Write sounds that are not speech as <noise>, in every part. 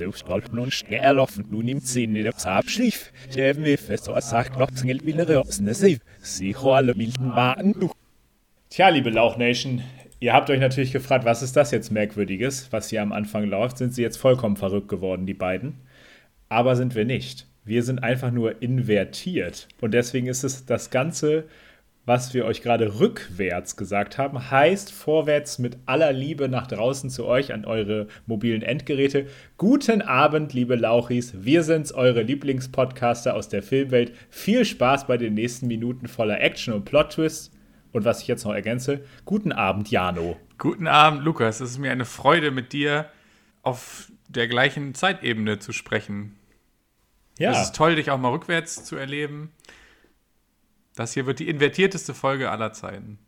Zelfskalpen und Skärloffen, nun im Zähne der Zabschlief. Der mir fest aus sagt, Klopzengel will Röpsen, sie, sie alle milden Wagen, du. Tja, liebe Lauch Nation, ihr habt euch natürlich gefragt, was ist das jetzt Merkwürdiges, was hier am Anfang läuft? Sind sie jetzt vollkommen verrückt geworden, die beiden? Aber sind wir nicht. Wir sind einfach nur invertiert. Und deswegen ist es das Ganze was wir euch gerade rückwärts gesagt haben, heißt vorwärts mit aller Liebe nach draußen zu euch an eure mobilen Endgeräte. Guten Abend, liebe Lauchis. Wir sind's, eure Lieblingspodcaster aus der Filmwelt. Viel Spaß bei den nächsten Minuten voller Action und Plot-Twists. Und was ich jetzt noch ergänze, guten Abend, Jano. Guten Abend, Lukas. Es ist mir eine Freude, mit dir auf der gleichen Zeitebene zu sprechen. Ja. Es ist toll, dich auch mal rückwärts zu erleben. Das hier wird die invertierteste Folge aller Zeiten.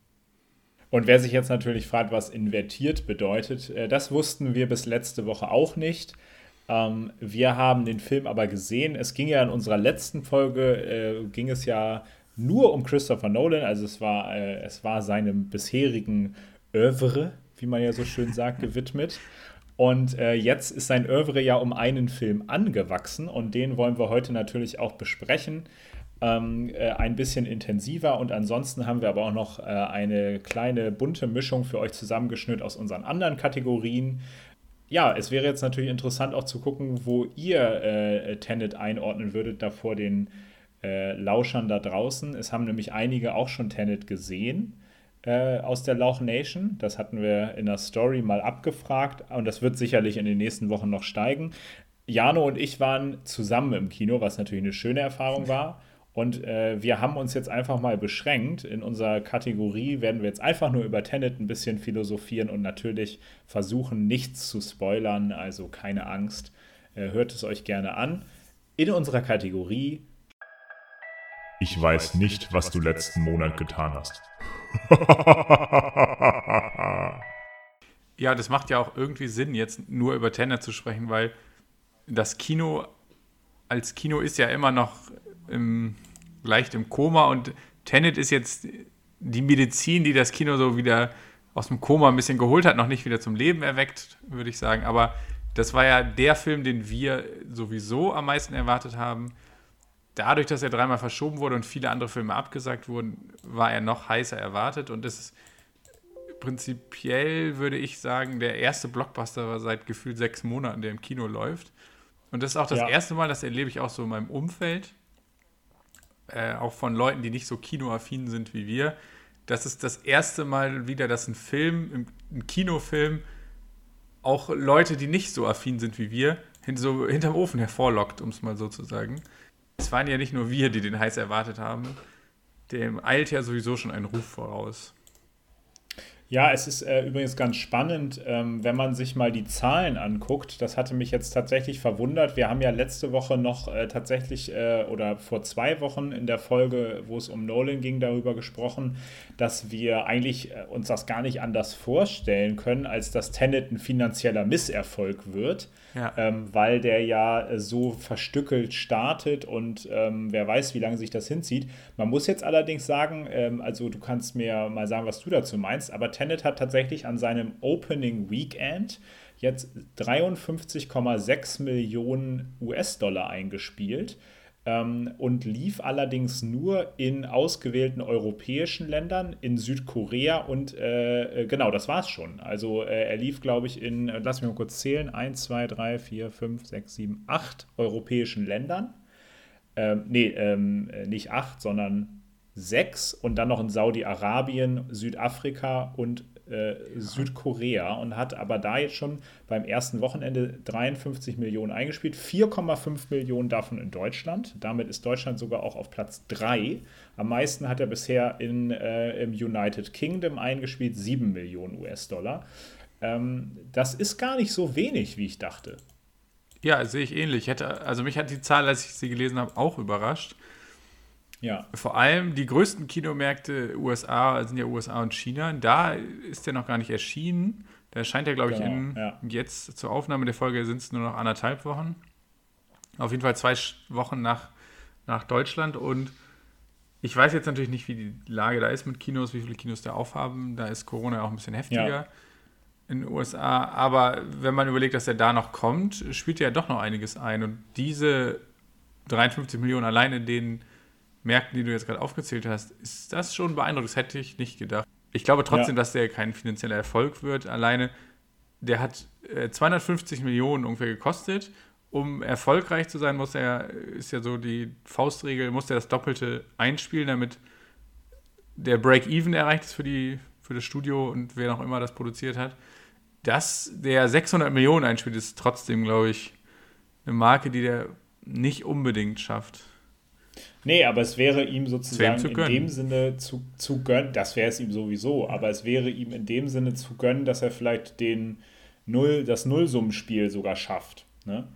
Und wer sich jetzt natürlich fragt, was invertiert bedeutet, äh, das wussten wir bis letzte Woche auch nicht. Ähm, wir haben den Film aber gesehen. Es ging ja in unserer letzten Folge, äh, ging es ja nur um Christopher Nolan. Also es war, äh, es war seinem bisherigen Oeuvre, wie man ja so schön sagt, <laughs> gewidmet. Und äh, jetzt ist sein Oeuvre ja um einen Film angewachsen und den wollen wir heute natürlich auch besprechen ähm, äh, ein bisschen intensiver. Und ansonsten haben wir aber auch noch äh, eine kleine bunte Mischung für euch zusammengeschnürt aus unseren anderen Kategorien. Ja, es wäre jetzt natürlich interessant auch zu gucken, wo ihr äh, Tenet einordnen würdet, da vor den äh, Lauschern da draußen. Es haben nämlich einige auch schon Tenet gesehen äh, aus der Lauch Nation. Das hatten wir in der Story mal abgefragt und das wird sicherlich in den nächsten Wochen noch steigen. Jano und ich waren zusammen im Kino, was natürlich eine schöne Erfahrung war. Und äh, wir haben uns jetzt einfach mal beschränkt. In unserer Kategorie werden wir jetzt einfach nur über Tenet ein bisschen philosophieren und natürlich versuchen, nichts zu spoilern. Also keine Angst. Äh, hört es euch gerne an. In unserer Kategorie. Ich weiß nicht, was du letzten Monat getan hast. ja, das macht ja auch irgendwie Sinn, jetzt nur über Tenet zu sprechen, weil das Kino als Kino ist ja immer noch im, leicht im Koma und Tenet ist jetzt die Medizin, die das Kino so wieder aus dem Koma ein bisschen geholt hat, noch nicht wieder zum Leben erweckt, würde ich sagen. Aber das war ja der Film, den wir sowieso am meisten erwartet haben. Dadurch, dass er dreimal verschoben wurde und viele andere Filme abgesagt wurden, war er noch heißer erwartet. Und das ist prinzipiell, würde ich sagen, der erste Blockbuster seit gefühlt sechs Monaten, der im Kino läuft. Und das ist auch das ja. erste Mal, das erlebe ich auch so in meinem Umfeld, äh, auch von Leuten, die nicht so kinoaffin sind wie wir. Das ist das erste Mal wieder, dass ein Film, ein Kinofilm, auch Leute, die nicht so affin sind wie wir, hint so hinterm Ofen hervorlockt, um es mal so zu sagen. Es waren ja nicht nur wir, die den heiß erwartet haben. Dem eilt ja sowieso schon ein Ruf voraus. Ja, es ist äh, übrigens ganz spannend, ähm, wenn man sich mal die Zahlen anguckt. Das hatte mich jetzt tatsächlich verwundert. Wir haben ja letzte Woche noch äh, tatsächlich äh, oder vor zwei Wochen in der Folge, wo es um Nolan ging, darüber gesprochen, dass wir eigentlich äh, uns das gar nicht anders vorstellen können, als dass Tenet ein finanzieller Misserfolg wird ja. ähm, weil der ja äh, so verstückelt startet und ähm, wer weiß, wie lange sich das hinzieht. Man muss jetzt allerdings sagen, ähm, also du kannst mir mal sagen, was du dazu meinst, aber Tenet hat tatsächlich an seinem Opening Weekend jetzt 53,6 Millionen US-Dollar eingespielt ähm, und lief allerdings nur in ausgewählten europäischen Ländern, in Südkorea und äh, äh genau, das war es schon. Also äh, er lief, glaube ich, in, äh, lass mich mal kurz zählen, 1, 2, 3, 4, 5, 6, 7, 8 europäischen Ländern. Ähm, nee, ähm, äh, nicht 8, sondern 6 und dann noch in Saudi-Arabien, Südafrika und äh, Südkorea und hat aber da jetzt schon beim ersten Wochenende 53 Millionen eingespielt, 4,5 Millionen davon in Deutschland. Damit ist Deutschland sogar auch auf Platz 3. Am meisten hat er bisher in, äh, im United Kingdom eingespielt, 7 Millionen US-Dollar. Ähm, das ist gar nicht so wenig, wie ich dachte. Ja, sehe ich ähnlich. Hätte, also mich hat die Zahl, als ich sie gelesen habe, auch überrascht. Ja. Vor allem die größten Kinomärkte USA sind ja USA und China. Da ist der noch gar nicht erschienen. Der erscheint ja, glaube genau, ich, in, ja. jetzt zur Aufnahme der Folge sind es nur noch anderthalb Wochen. Auf jeden Fall zwei Wochen nach, nach Deutschland und ich weiß jetzt natürlich nicht, wie die Lage da ist mit Kinos, wie viele Kinos da aufhaben. Da ist Corona auch ein bisschen heftiger ja. in den USA. Aber wenn man überlegt, dass er da noch kommt, spielt er ja doch noch einiges ein. Und diese 53 Millionen allein in den Märkten, die du jetzt gerade aufgezählt hast, ist das schon beeindruckend. Das hätte ich nicht gedacht. Ich glaube trotzdem, ja. dass der kein finanzieller Erfolg wird. Alleine, der hat äh, 250 Millionen ungefähr gekostet um erfolgreich zu sein, muss er, ist ja so die Faustregel, muss er das Doppelte einspielen, damit der Break-Even erreicht ist für, die, für das Studio und wer noch immer das produziert hat. Dass der 600 Millionen einspielt, ist trotzdem, glaube ich, eine Marke, die der nicht unbedingt schafft. Nee, aber es wäre ihm sozusagen in dem Sinne zu, zu gönnen, das wäre es ihm sowieso, aber es wäre ihm in dem Sinne zu gönnen, dass er vielleicht den Null, das Nullsummenspiel sogar schafft. Ne?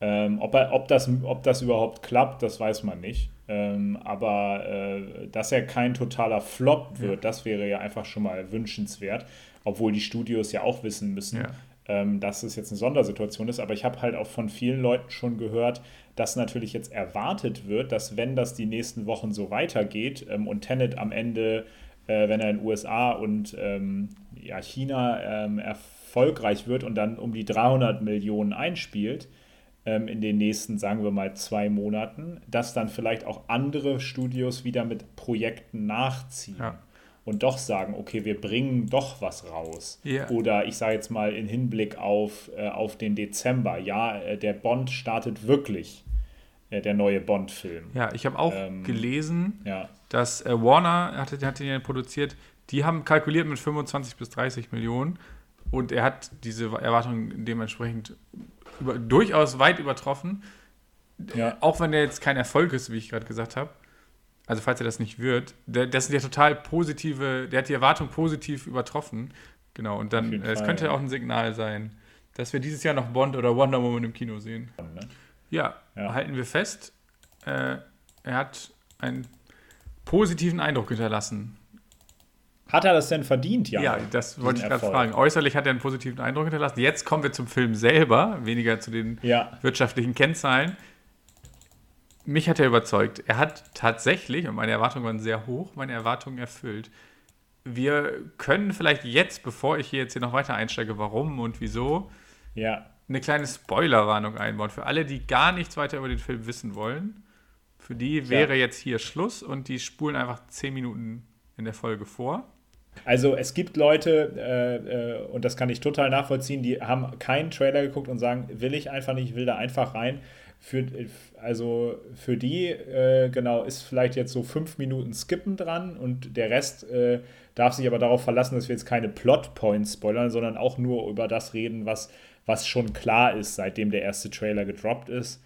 Ähm, ob, er, ob, das, ob das überhaupt klappt, das weiß man nicht. Ähm, aber äh, dass er kein totaler Flop wird, ja. das wäre ja einfach schon mal wünschenswert. Obwohl die Studios ja auch wissen müssen, ja. Ähm, dass es jetzt eine Sondersituation ist. Aber ich habe halt auch von vielen Leuten schon gehört, dass natürlich jetzt erwartet wird, dass wenn das die nächsten Wochen so weitergeht ähm, und Tenet am Ende, äh, wenn er in den USA und ähm, ja, China erfolgreich wird und dann um die 300 Millionen einspielt, in den nächsten, sagen wir mal, zwei Monaten, dass dann vielleicht auch andere Studios wieder mit Projekten nachziehen. Ja. Und doch sagen, okay, wir bringen doch was raus. Yeah. Oder ich sage jetzt mal in Hinblick auf, äh, auf den Dezember, ja, äh, der Bond startet wirklich äh, der neue Bond-Film. Ja, ich habe auch ähm, gelesen, ja. dass äh, Warner, hat, hat den ja produziert, die haben kalkuliert mit 25 bis 30 Millionen und er hat diese Erwartungen dementsprechend über, durchaus weit übertroffen. Ja. Auch wenn der jetzt kein Erfolg ist, wie ich gerade gesagt habe. Also falls er das nicht wird, der, das sind ja total positive, der hat die Erwartung positiv übertroffen. Genau, und dann, es könnte ja auch ein Signal sein, dass wir dieses Jahr noch Bond oder Wonder Woman im Kino sehen. Ne? Ja, ja, halten wir fest, äh, er hat einen positiven Eindruck hinterlassen hat er das denn verdient, ja? Ja, das wollte ich gerade fragen. Äußerlich hat er einen positiven Eindruck hinterlassen. Jetzt kommen wir zum Film selber, weniger zu den ja. wirtschaftlichen Kennzahlen. Mich hat er überzeugt. Er hat tatsächlich, und meine Erwartungen waren sehr hoch, meine Erwartungen erfüllt. Wir können vielleicht jetzt, bevor ich hier jetzt hier noch weiter einsteige, warum und wieso, ja. eine kleine Spoilerwarnung einbauen. Für alle, die gar nichts weiter über den Film wissen wollen, für die wäre ja. jetzt hier Schluss und die spulen einfach zehn Minuten in der Folge vor. Also es gibt Leute, äh, äh, und das kann ich total nachvollziehen, die haben keinen Trailer geguckt und sagen, will ich einfach nicht, will da einfach rein. Für, also für die, äh, genau, ist vielleicht jetzt so fünf Minuten Skippen dran und der Rest äh, darf sich aber darauf verlassen, dass wir jetzt keine Plotpoints spoilern, sondern auch nur über das reden, was, was schon klar ist, seitdem der erste Trailer gedroppt ist.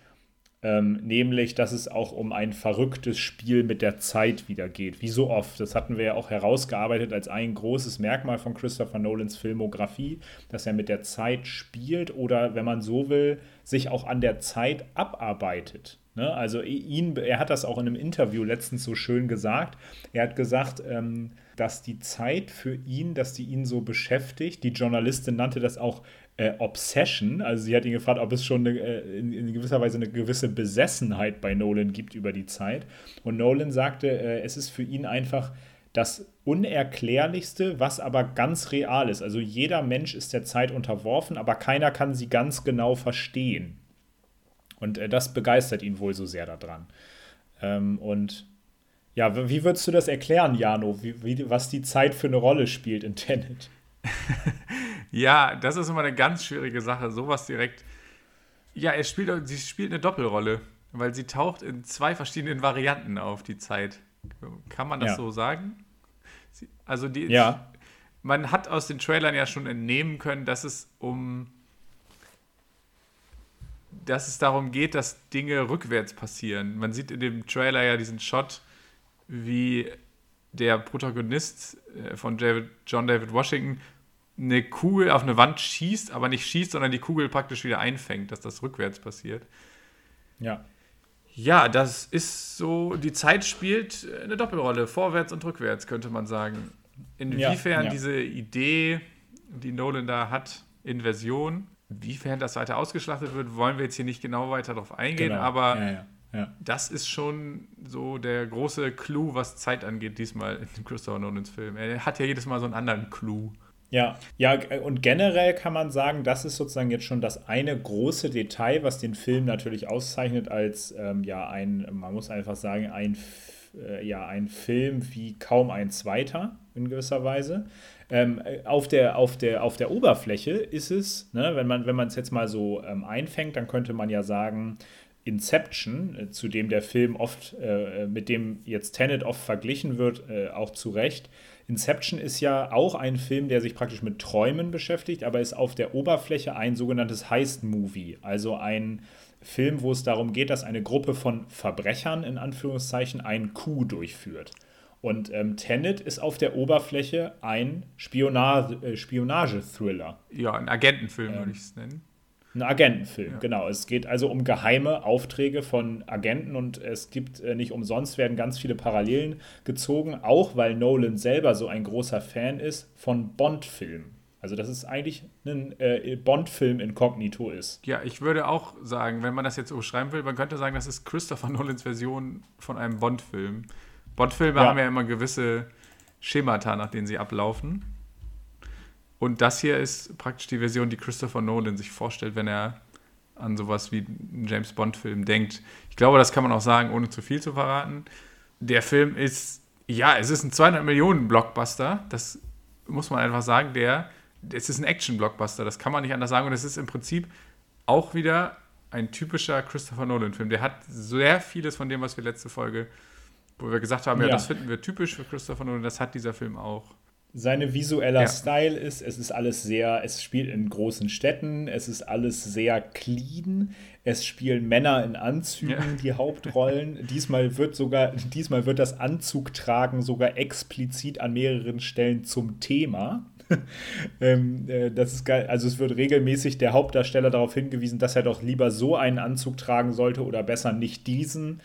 Ähm, nämlich, dass es auch um ein verrücktes Spiel mit der Zeit wieder geht. Wie so oft. Das hatten wir ja auch herausgearbeitet als ein großes Merkmal von Christopher Nolans Filmografie, dass er mit der Zeit spielt oder, wenn man so will, sich auch an der Zeit abarbeitet. Ne? Also ihn, er hat das auch in einem Interview letztens so schön gesagt. Er hat gesagt, ähm, dass die Zeit für ihn, dass die ihn so beschäftigt. Die Journalistin nannte das auch äh, Obsession. Also sie hat ihn gefragt, ob es schon eine, äh, in, in, gewisser Weise eine gewisse Besessenheit bei Nolan gibt über die Zeit. Und Nolan sagte, äh, es ist für ihn einfach das Unerklärlichste, was aber ganz real ist. Also jeder Mensch ist der Zeit unterworfen, aber keiner kann sie ganz genau verstehen. Und äh, das begeistert ihn wohl so sehr daran. Ähm, und ja, wie würdest du das erklären, Jano, wie, wie, was die Zeit für eine Rolle spielt in Tenet? <laughs> Ja, das ist immer eine ganz schwierige Sache, sowas direkt. Ja, er spielt, sie spielt eine Doppelrolle, weil sie taucht in zwei verschiedenen Varianten auf, die Zeit. Kann man das ja. so sagen? Sie, also die. Ja. Man hat aus den Trailern ja schon entnehmen können, dass es um dass es darum geht, dass Dinge rückwärts passieren. Man sieht in dem Trailer ja diesen Shot, wie der Protagonist äh, von David, John David Washington eine Kugel auf eine Wand schießt, aber nicht schießt, sondern die Kugel praktisch wieder einfängt, dass das rückwärts passiert. Ja. Ja, das ist so, die Zeit spielt eine Doppelrolle, vorwärts und rückwärts, könnte man sagen. Inwiefern ja, ja. diese Idee die Nolan da hat in Version. Wiefern das weiter ausgeschlachtet wird, wollen wir jetzt hier nicht genau weiter darauf eingehen, genau. aber ja, ja, das ist schon so der große Clou, was Zeit angeht, diesmal in Christopher Nolans Film. Er hat ja jedes Mal so einen anderen Clou. Ja, ja, und generell kann man sagen, das ist sozusagen jetzt schon das eine große Detail, was den Film natürlich auszeichnet als ähm, ja ein, man muss einfach sagen, ein, äh, ja, ein Film wie kaum ein zweiter in gewisser Weise. Ähm, auf, der, auf, der, auf der Oberfläche ist es, ne, wenn man es jetzt mal so ähm, einfängt, dann könnte man ja sagen, Inception, äh, zu dem der Film oft, äh, mit dem jetzt Tenet oft verglichen wird, äh, auch zu Recht, Inception ist ja auch ein Film, der sich praktisch mit Träumen beschäftigt, aber ist auf der Oberfläche ein sogenanntes Heist-Movie, also ein Film, wo es darum geht, dass eine Gruppe von Verbrechern in Anführungszeichen einen Coup durchführt. Und ähm, Tenet ist auf der Oberfläche ein Spionage, äh, Spionage-Thriller. Ja, ein Agentenfilm ähm, würde ich es nennen. Ein Agentenfilm, ja. genau. Es geht also um geheime Aufträge von Agenten und es gibt äh, nicht umsonst werden ganz viele Parallelen gezogen, auch weil Nolan selber so ein großer Fan ist von Bond-Filmen. Also, dass es eigentlich ein äh, Bond-Film inkognito ist. Ja, ich würde auch sagen, wenn man das jetzt umschreiben will, man könnte sagen, das ist Christopher Nolans Version von einem Bond-Film. Bond-Filme ja. haben ja immer gewisse Schemata, nach denen sie ablaufen. Und das hier ist praktisch die Version, die Christopher Nolan sich vorstellt, wenn er an sowas wie einen James Bond-Film denkt. Ich glaube, das kann man auch sagen, ohne zu viel zu verraten. Der Film ist, ja, es ist ein 200 Millionen Blockbuster. Das muss man einfach sagen. Der, es ist ein Action-Blockbuster. Das kann man nicht anders sagen. Und es ist im Prinzip auch wieder ein typischer Christopher Nolan-Film. Der hat sehr vieles von dem, was wir letzte Folge, wo wir gesagt haben, ja, ja das finden wir typisch für Christopher Nolan. Das hat dieser Film auch seine visueller ja. Style ist. Es ist alles sehr, es spielt in großen Städten, es ist alles sehr clean. Es spielen Männer in Anzügen ja. die Hauptrollen. <laughs> diesmal wird sogar, diesmal wird das Anzugtragen sogar explizit an mehreren Stellen zum Thema. <laughs> ähm, äh, das ist geil. Also es wird regelmäßig der Hauptdarsteller darauf hingewiesen, dass er doch lieber so einen Anzug tragen sollte oder besser nicht diesen.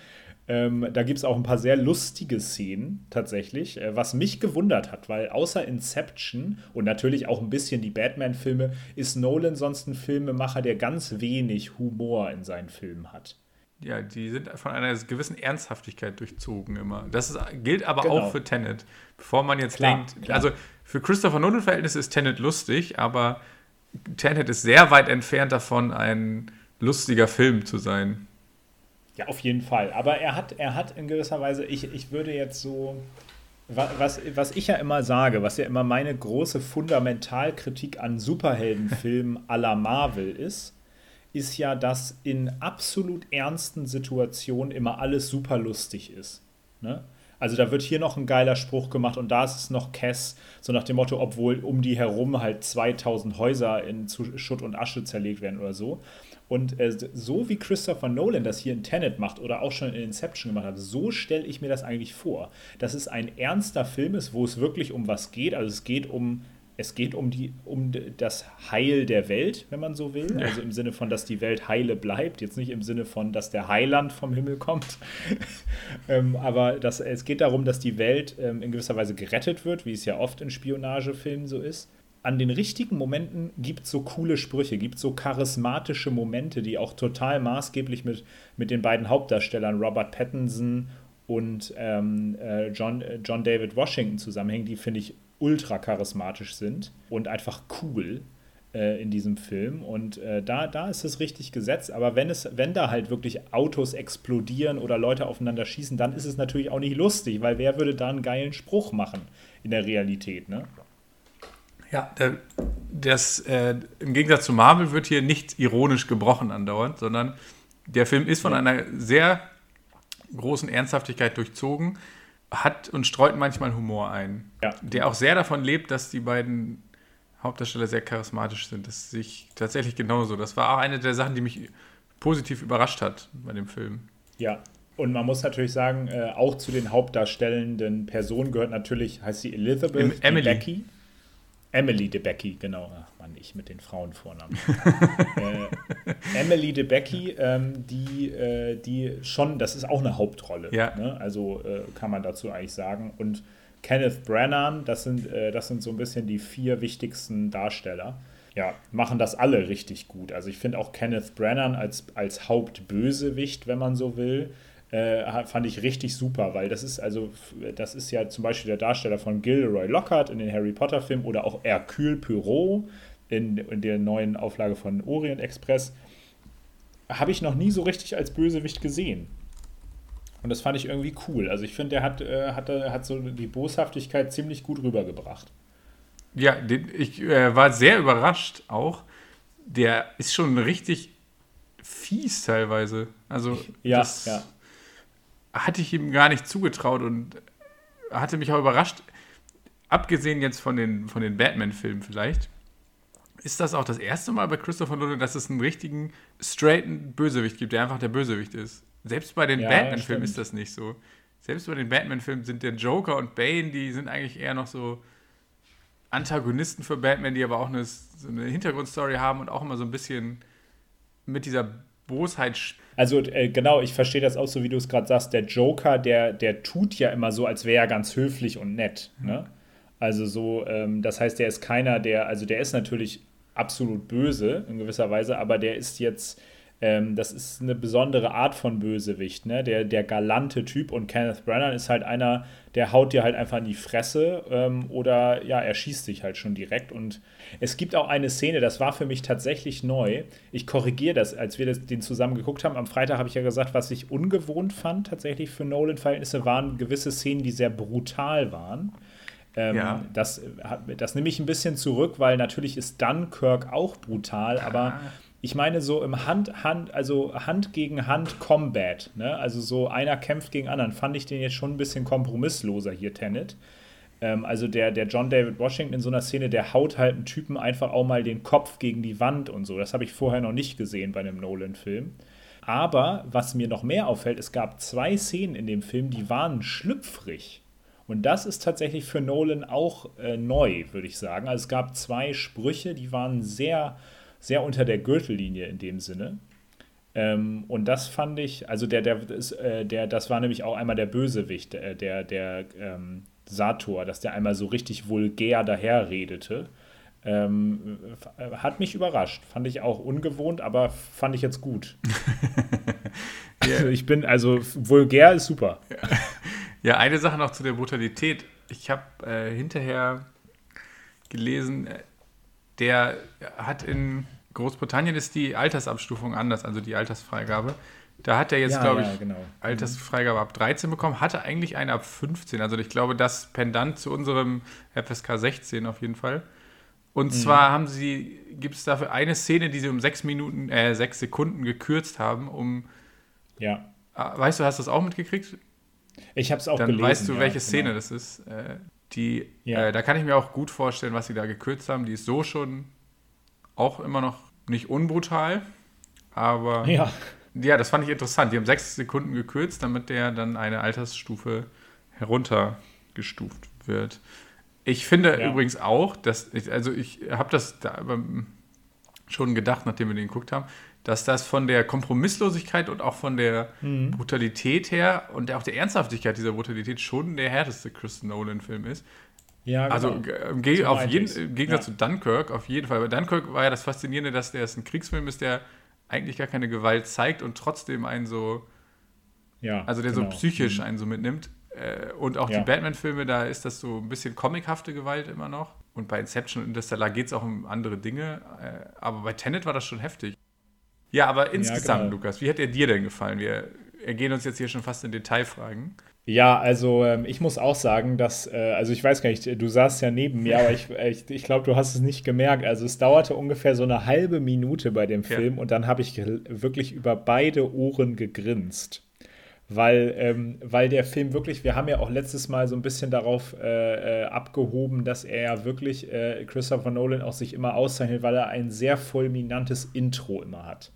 Ähm, da gibt es auch ein paar sehr lustige Szenen tatsächlich, äh, was mich gewundert hat, weil außer Inception und natürlich auch ein bisschen die Batman-Filme ist Nolan sonst ein Filmemacher, der ganz wenig Humor in seinen Filmen hat. Ja, die sind von einer gewissen Ernsthaftigkeit durchzogen immer. Das ist, gilt aber genau. auch für Tenet. Bevor man jetzt klar, denkt, klar. also für Christopher Nolan-Verhältnisse ist Tenet lustig, aber Tenet ist sehr weit entfernt davon, ein lustiger Film zu sein. Ja, auf jeden Fall. Aber er hat, er hat in gewisser Weise, ich, ich würde jetzt so, was, was ich ja immer sage, was ja immer meine große Fundamentalkritik an Superheldenfilmen <laughs> à la Marvel ist, ist ja, dass in absolut ernsten Situationen immer alles super lustig ist. Ne? Also da wird hier noch ein geiler Spruch gemacht und da ist es noch Cass, so nach dem Motto, obwohl um die herum halt 2000 Häuser in Schutt und Asche zerlegt werden oder so. Und äh, so wie Christopher Nolan das hier in Tenet macht oder auch schon in Inception gemacht hat, so stelle ich mir das eigentlich vor. Dass es ein ernster Film ist, wo es wirklich um was geht. Also es geht um, es geht um, die, um das Heil der Welt, wenn man so will. Also im Sinne von, dass die Welt heile bleibt. Jetzt nicht im Sinne von, dass der Heiland vom Himmel kommt. <laughs> ähm, aber das, es geht darum, dass die Welt ähm, in gewisser Weise gerettet wird, wie es ja oft in Spionagefilmen so ist an den richtigen Momenten gibt es so coole Sprüche, gibt so charismatische Momente, die auch total maßgeblich mit, mit den beiden Hauptdarstellern Robert Pattinson und ähm, äh, John, äh, John David Washington zusammenhängen, die finde ich ultra charismatisch sind und einfach cool äh, in diesem Film. Und äh, da, da ist es richtig gesetzt. Aber wenn, es, wenn da halt wirklich Autos explodieren oder Leute aufeinander schießen, dann ist es natürlich auch nicht lustig, weil wer würde da einen geilen Spruch machen in der Realität, ne? Ja, das, äh, im Gegensatz zu Marvel wird hier nicht ironisch gebrochen andauernd, sondern der Film ist von ja. einer sehr großen Ernsthaftigkeit durchzogen, hat und streut manchmal Humor ein, ja. der auch sehr davon lebt, dass die beiden Hauptdarsteller sehr charismatisch sind. Das sehe ich tatsächlich genauso. Das war auch eine der Sachen, die mich positiv überrascht hat bei dem Film. Ja, und man muss natürlich sagen, äh, auch zu den hauptdarstellenden Personen gehört natürlich, heißt sie Elizabeth Emily. Becky. Emily DeBecky, genau. Ach Mann, ich mit den Frauenvornamen. <laughs> äh, Emily DeBecky, ähm, die, äh, die schon, das ist auch eine Hauptrolle. Ja. Ne? Also äh, kann man dazu eigentlich sagen. Und Kenneth Branagh, das sind, äh, das sind so ein bisschen die vier wichtigsten Darsteller. Ja, machen das alle richtig gut. Also ich finde auch Kenneth Branagh als, als Hauptbösewicht, wenn man so will, äh, fand ich richtig super, weil das ist also, das ist ja zum Beispiel der Darsteller von Gilroy Lockhart in den Harry Potter Filmen oder auch Hercule Poirot in, in der neuen Auflage von Orient Express. Habe ich noch nie so richtig als Bösewicht gesehen. Und das fand ich irgendwie cool. Also ich finde, der hat, äh, hat, hat so die Boshaftigkeit ziemlich gut rübergebracht. Ja, ich äh, war sehr überrascht auch. Der ist schon richtig fies teilweise. Also ja, das ja. Hatte ich ihm gar nicht zugetraut und hatte mich auch überrascht. Abgesehen jetzt von den, von den Batman-Filmen vielleicht, ist das auch das erste Mal bei Christopher Nolan, dass es einen richtigen straighten Bösewicht gibt, der einfach der Bösewicht ist. Selbst bei den ja, Batman-Filmen ist das nicht so. Selbst bei den Batman-Filmen sind der Joker und Bane, die sind eigentlich eher noch so Antagonisten für Batman, die aber auch eine, so eine Hintergrundstory haben und auch immer so ein bisschen mit dieser Bosheit. Also äh, genau, ich verstehe das auch so, wie du es gerade sagst. Der Joker, der, der tut ja immer so, als wäre er ganz höflich und nett. Ne? Also so, ähm, das heißt, der ist keiner, der, also der ist natürlich absolut böse in gewisser Weise, aber der ist jetzt ähm, das ist eine besondere Art von Bösewicht, ne? Der, der galante Typ und Kenneth Branagh ist halt einer, der haut dir halt einfach in die Fresse ähm, oder ja, er schießt dich halt schon direkt. Und es gibt auch eine Szene, das war für mich tatsächlich neu. Ich korrigiere das, als wir das, den zusammen geguckt haben. Am Freitag habe ich ja gesagt, was ich ungewohnt fand tatsächlich für Nolan-Verhältnisse, waren gewisse Szenen, die sehr brutal waren. Ähm, ja. das, das nehme ich ein bisschen zurück, weil natürlich ist Dunkirk auch brutal, aber ah ich meine so im Hand, Hand, also Hand gegen Hand Combat, ne? Also so einer kämpft gegen anderen, fand ich den jetzt schon ein bisschen kompromissloser hier, Tenet. Ähm, also der, der John David Washington in so einer Szene, der haut halt einen Typen einfach auch mal den Kopf gegen die Wand und so. Das habe ich vorher noch nicht gesehen bei einem Nolan-Film. Aber was mir noch mehr auffällt, es gab zwei Szenen in dem Film, die waren schlüpfrig. Und das ist tatsächlich für Nolan auch äh, neu, würde ich sagen. Also es gab zwei Sprüche, die waren sehr sehr unter der Gürtellinie in dem Sinne. Ähm, und das fand ich, also der, der, ist, äh, der, das war nämlich auch einmal der Bösewicht, äh, der, der ähm, Sator, dass der einmal so richtig vulgär daherredete. Ähm, hat mich überrascht. Fand ich auch ungewohnt, aber fand ich jetzt gut. <laughs> yeah. Ich bin, also vulgär ist super. <laughs> Ja, eine Sache noch zu der Brutalität. Ich habe äh, hinterher gelesen, äh, der hat in Großbritannien ist die Altersabstufung anders, also die Altersfreigabe. Da hat er jetzt, ja, glaube ich, ja, genau. Altersfreigabe ab 13 bekommen, hatte eigentlich eine ab 15. Also ich glaube, das pendant zu unserem FSK 16 auf jeden Fall. Und mhm. zwar haben sie, gibt es dafür eine Szene, die sie um sechs Minuten, äh, sechs Sekunden gekürzt haben, um. Ja. Ah, weißt du, hast du das auch mitgekriegt? Ich habe es auch Dann gelesen. Dann weißt du, ja, welche Szene genau. das ist. Äh, die, ja. äh, da kann ich mir auch gut vorstellen, was sie da gekürzt haben. Die ist so schon auch immer noch nicht unbrutal, aber <laughs> ja. ja, das fand ich interessant. Die haben sechs Sekunden gekürzt, damit der dann eine Altersstufe heruntergestuft wird. Ich finde ja. übrigens auch, dass ich, also ich habe das da schon gedacht, nachdem wir den geguckt haben, dass das von der Kompromisslosigkeit und auch von der mhm. Brutalität her und auch der Ernsthaftigkeit dieser Brutalität schon der härteste Chris Nolan-Film ist. Ja, also genau. Also so auf jeden, im Gegensatz ja. zu Dunkirk, auf jeden Fall. Bei Dunkirk war ja das Faszinierende, dass der ein Kriegsfilm ist, der eigentlich gar keine Gewalt zeigt und trotzdem einen so, ja, also der genau. so psychisch mhm. einen so mitnimmt. Äh, und auch ja. die Batman-Filme, da ist das so ein bisschen comichafte Gewalt immer noch. Und bei Inception und Interstellar geht es auch um andere Dinge. Äh, aber bei Tenet war das schon heftig. Ja, aber insgesamt, ja, genau. Lukas, wie hat er dir denn gefallen? Wir ergehen uns jetzt hier schon fast in Detailfragen. Ja, also ähm, ich muss auch sagen, dass, äh, also ich weiß gar nicht, du saßt ja neben mir, aber ich, <laughs> ich, ich glaube, du hast es nicht gemerkt. Also es dauerte ungefähr so eine halbe Minute bei dem Film ja. und dann habe ich wirklich über beide Ohren gegrinst. Weil, ähm, weil der Film wirklich, wir haben ja auch letztes Mal so ein bisschen darauf äh, äh, abgehoben, dass er ja wirklich, äh, Christopher Nolan auch sich immer auszeichnet, weil er ein sehr fulminantes Intro immer hat.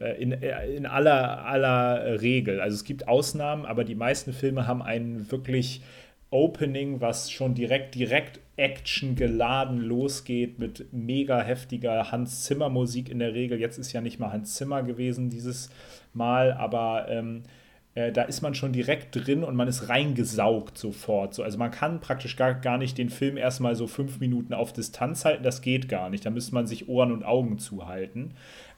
Äh, in, äh, in aller, aller Regel. Also es gibt Ausnahmen, aber die meisten Filme haben ein wirklich Opening, was schon direkt, direkt Action geladen losgeht mit mega heftiger Hans Zimmer Musik in der Regel. Jetzt ist ja nicht mal Hans Zimmer gewesen dieses Mal, aber ähm, äh, da ist man schon direkt drin und man ist reingesaugt sofort. So, also man kann praktisch gar, gar nicht den Film erstmal so fünf Minuten auf Distanz halten, das geht gar nicht. Da müsste man sich Ohren und Augen zuhalten.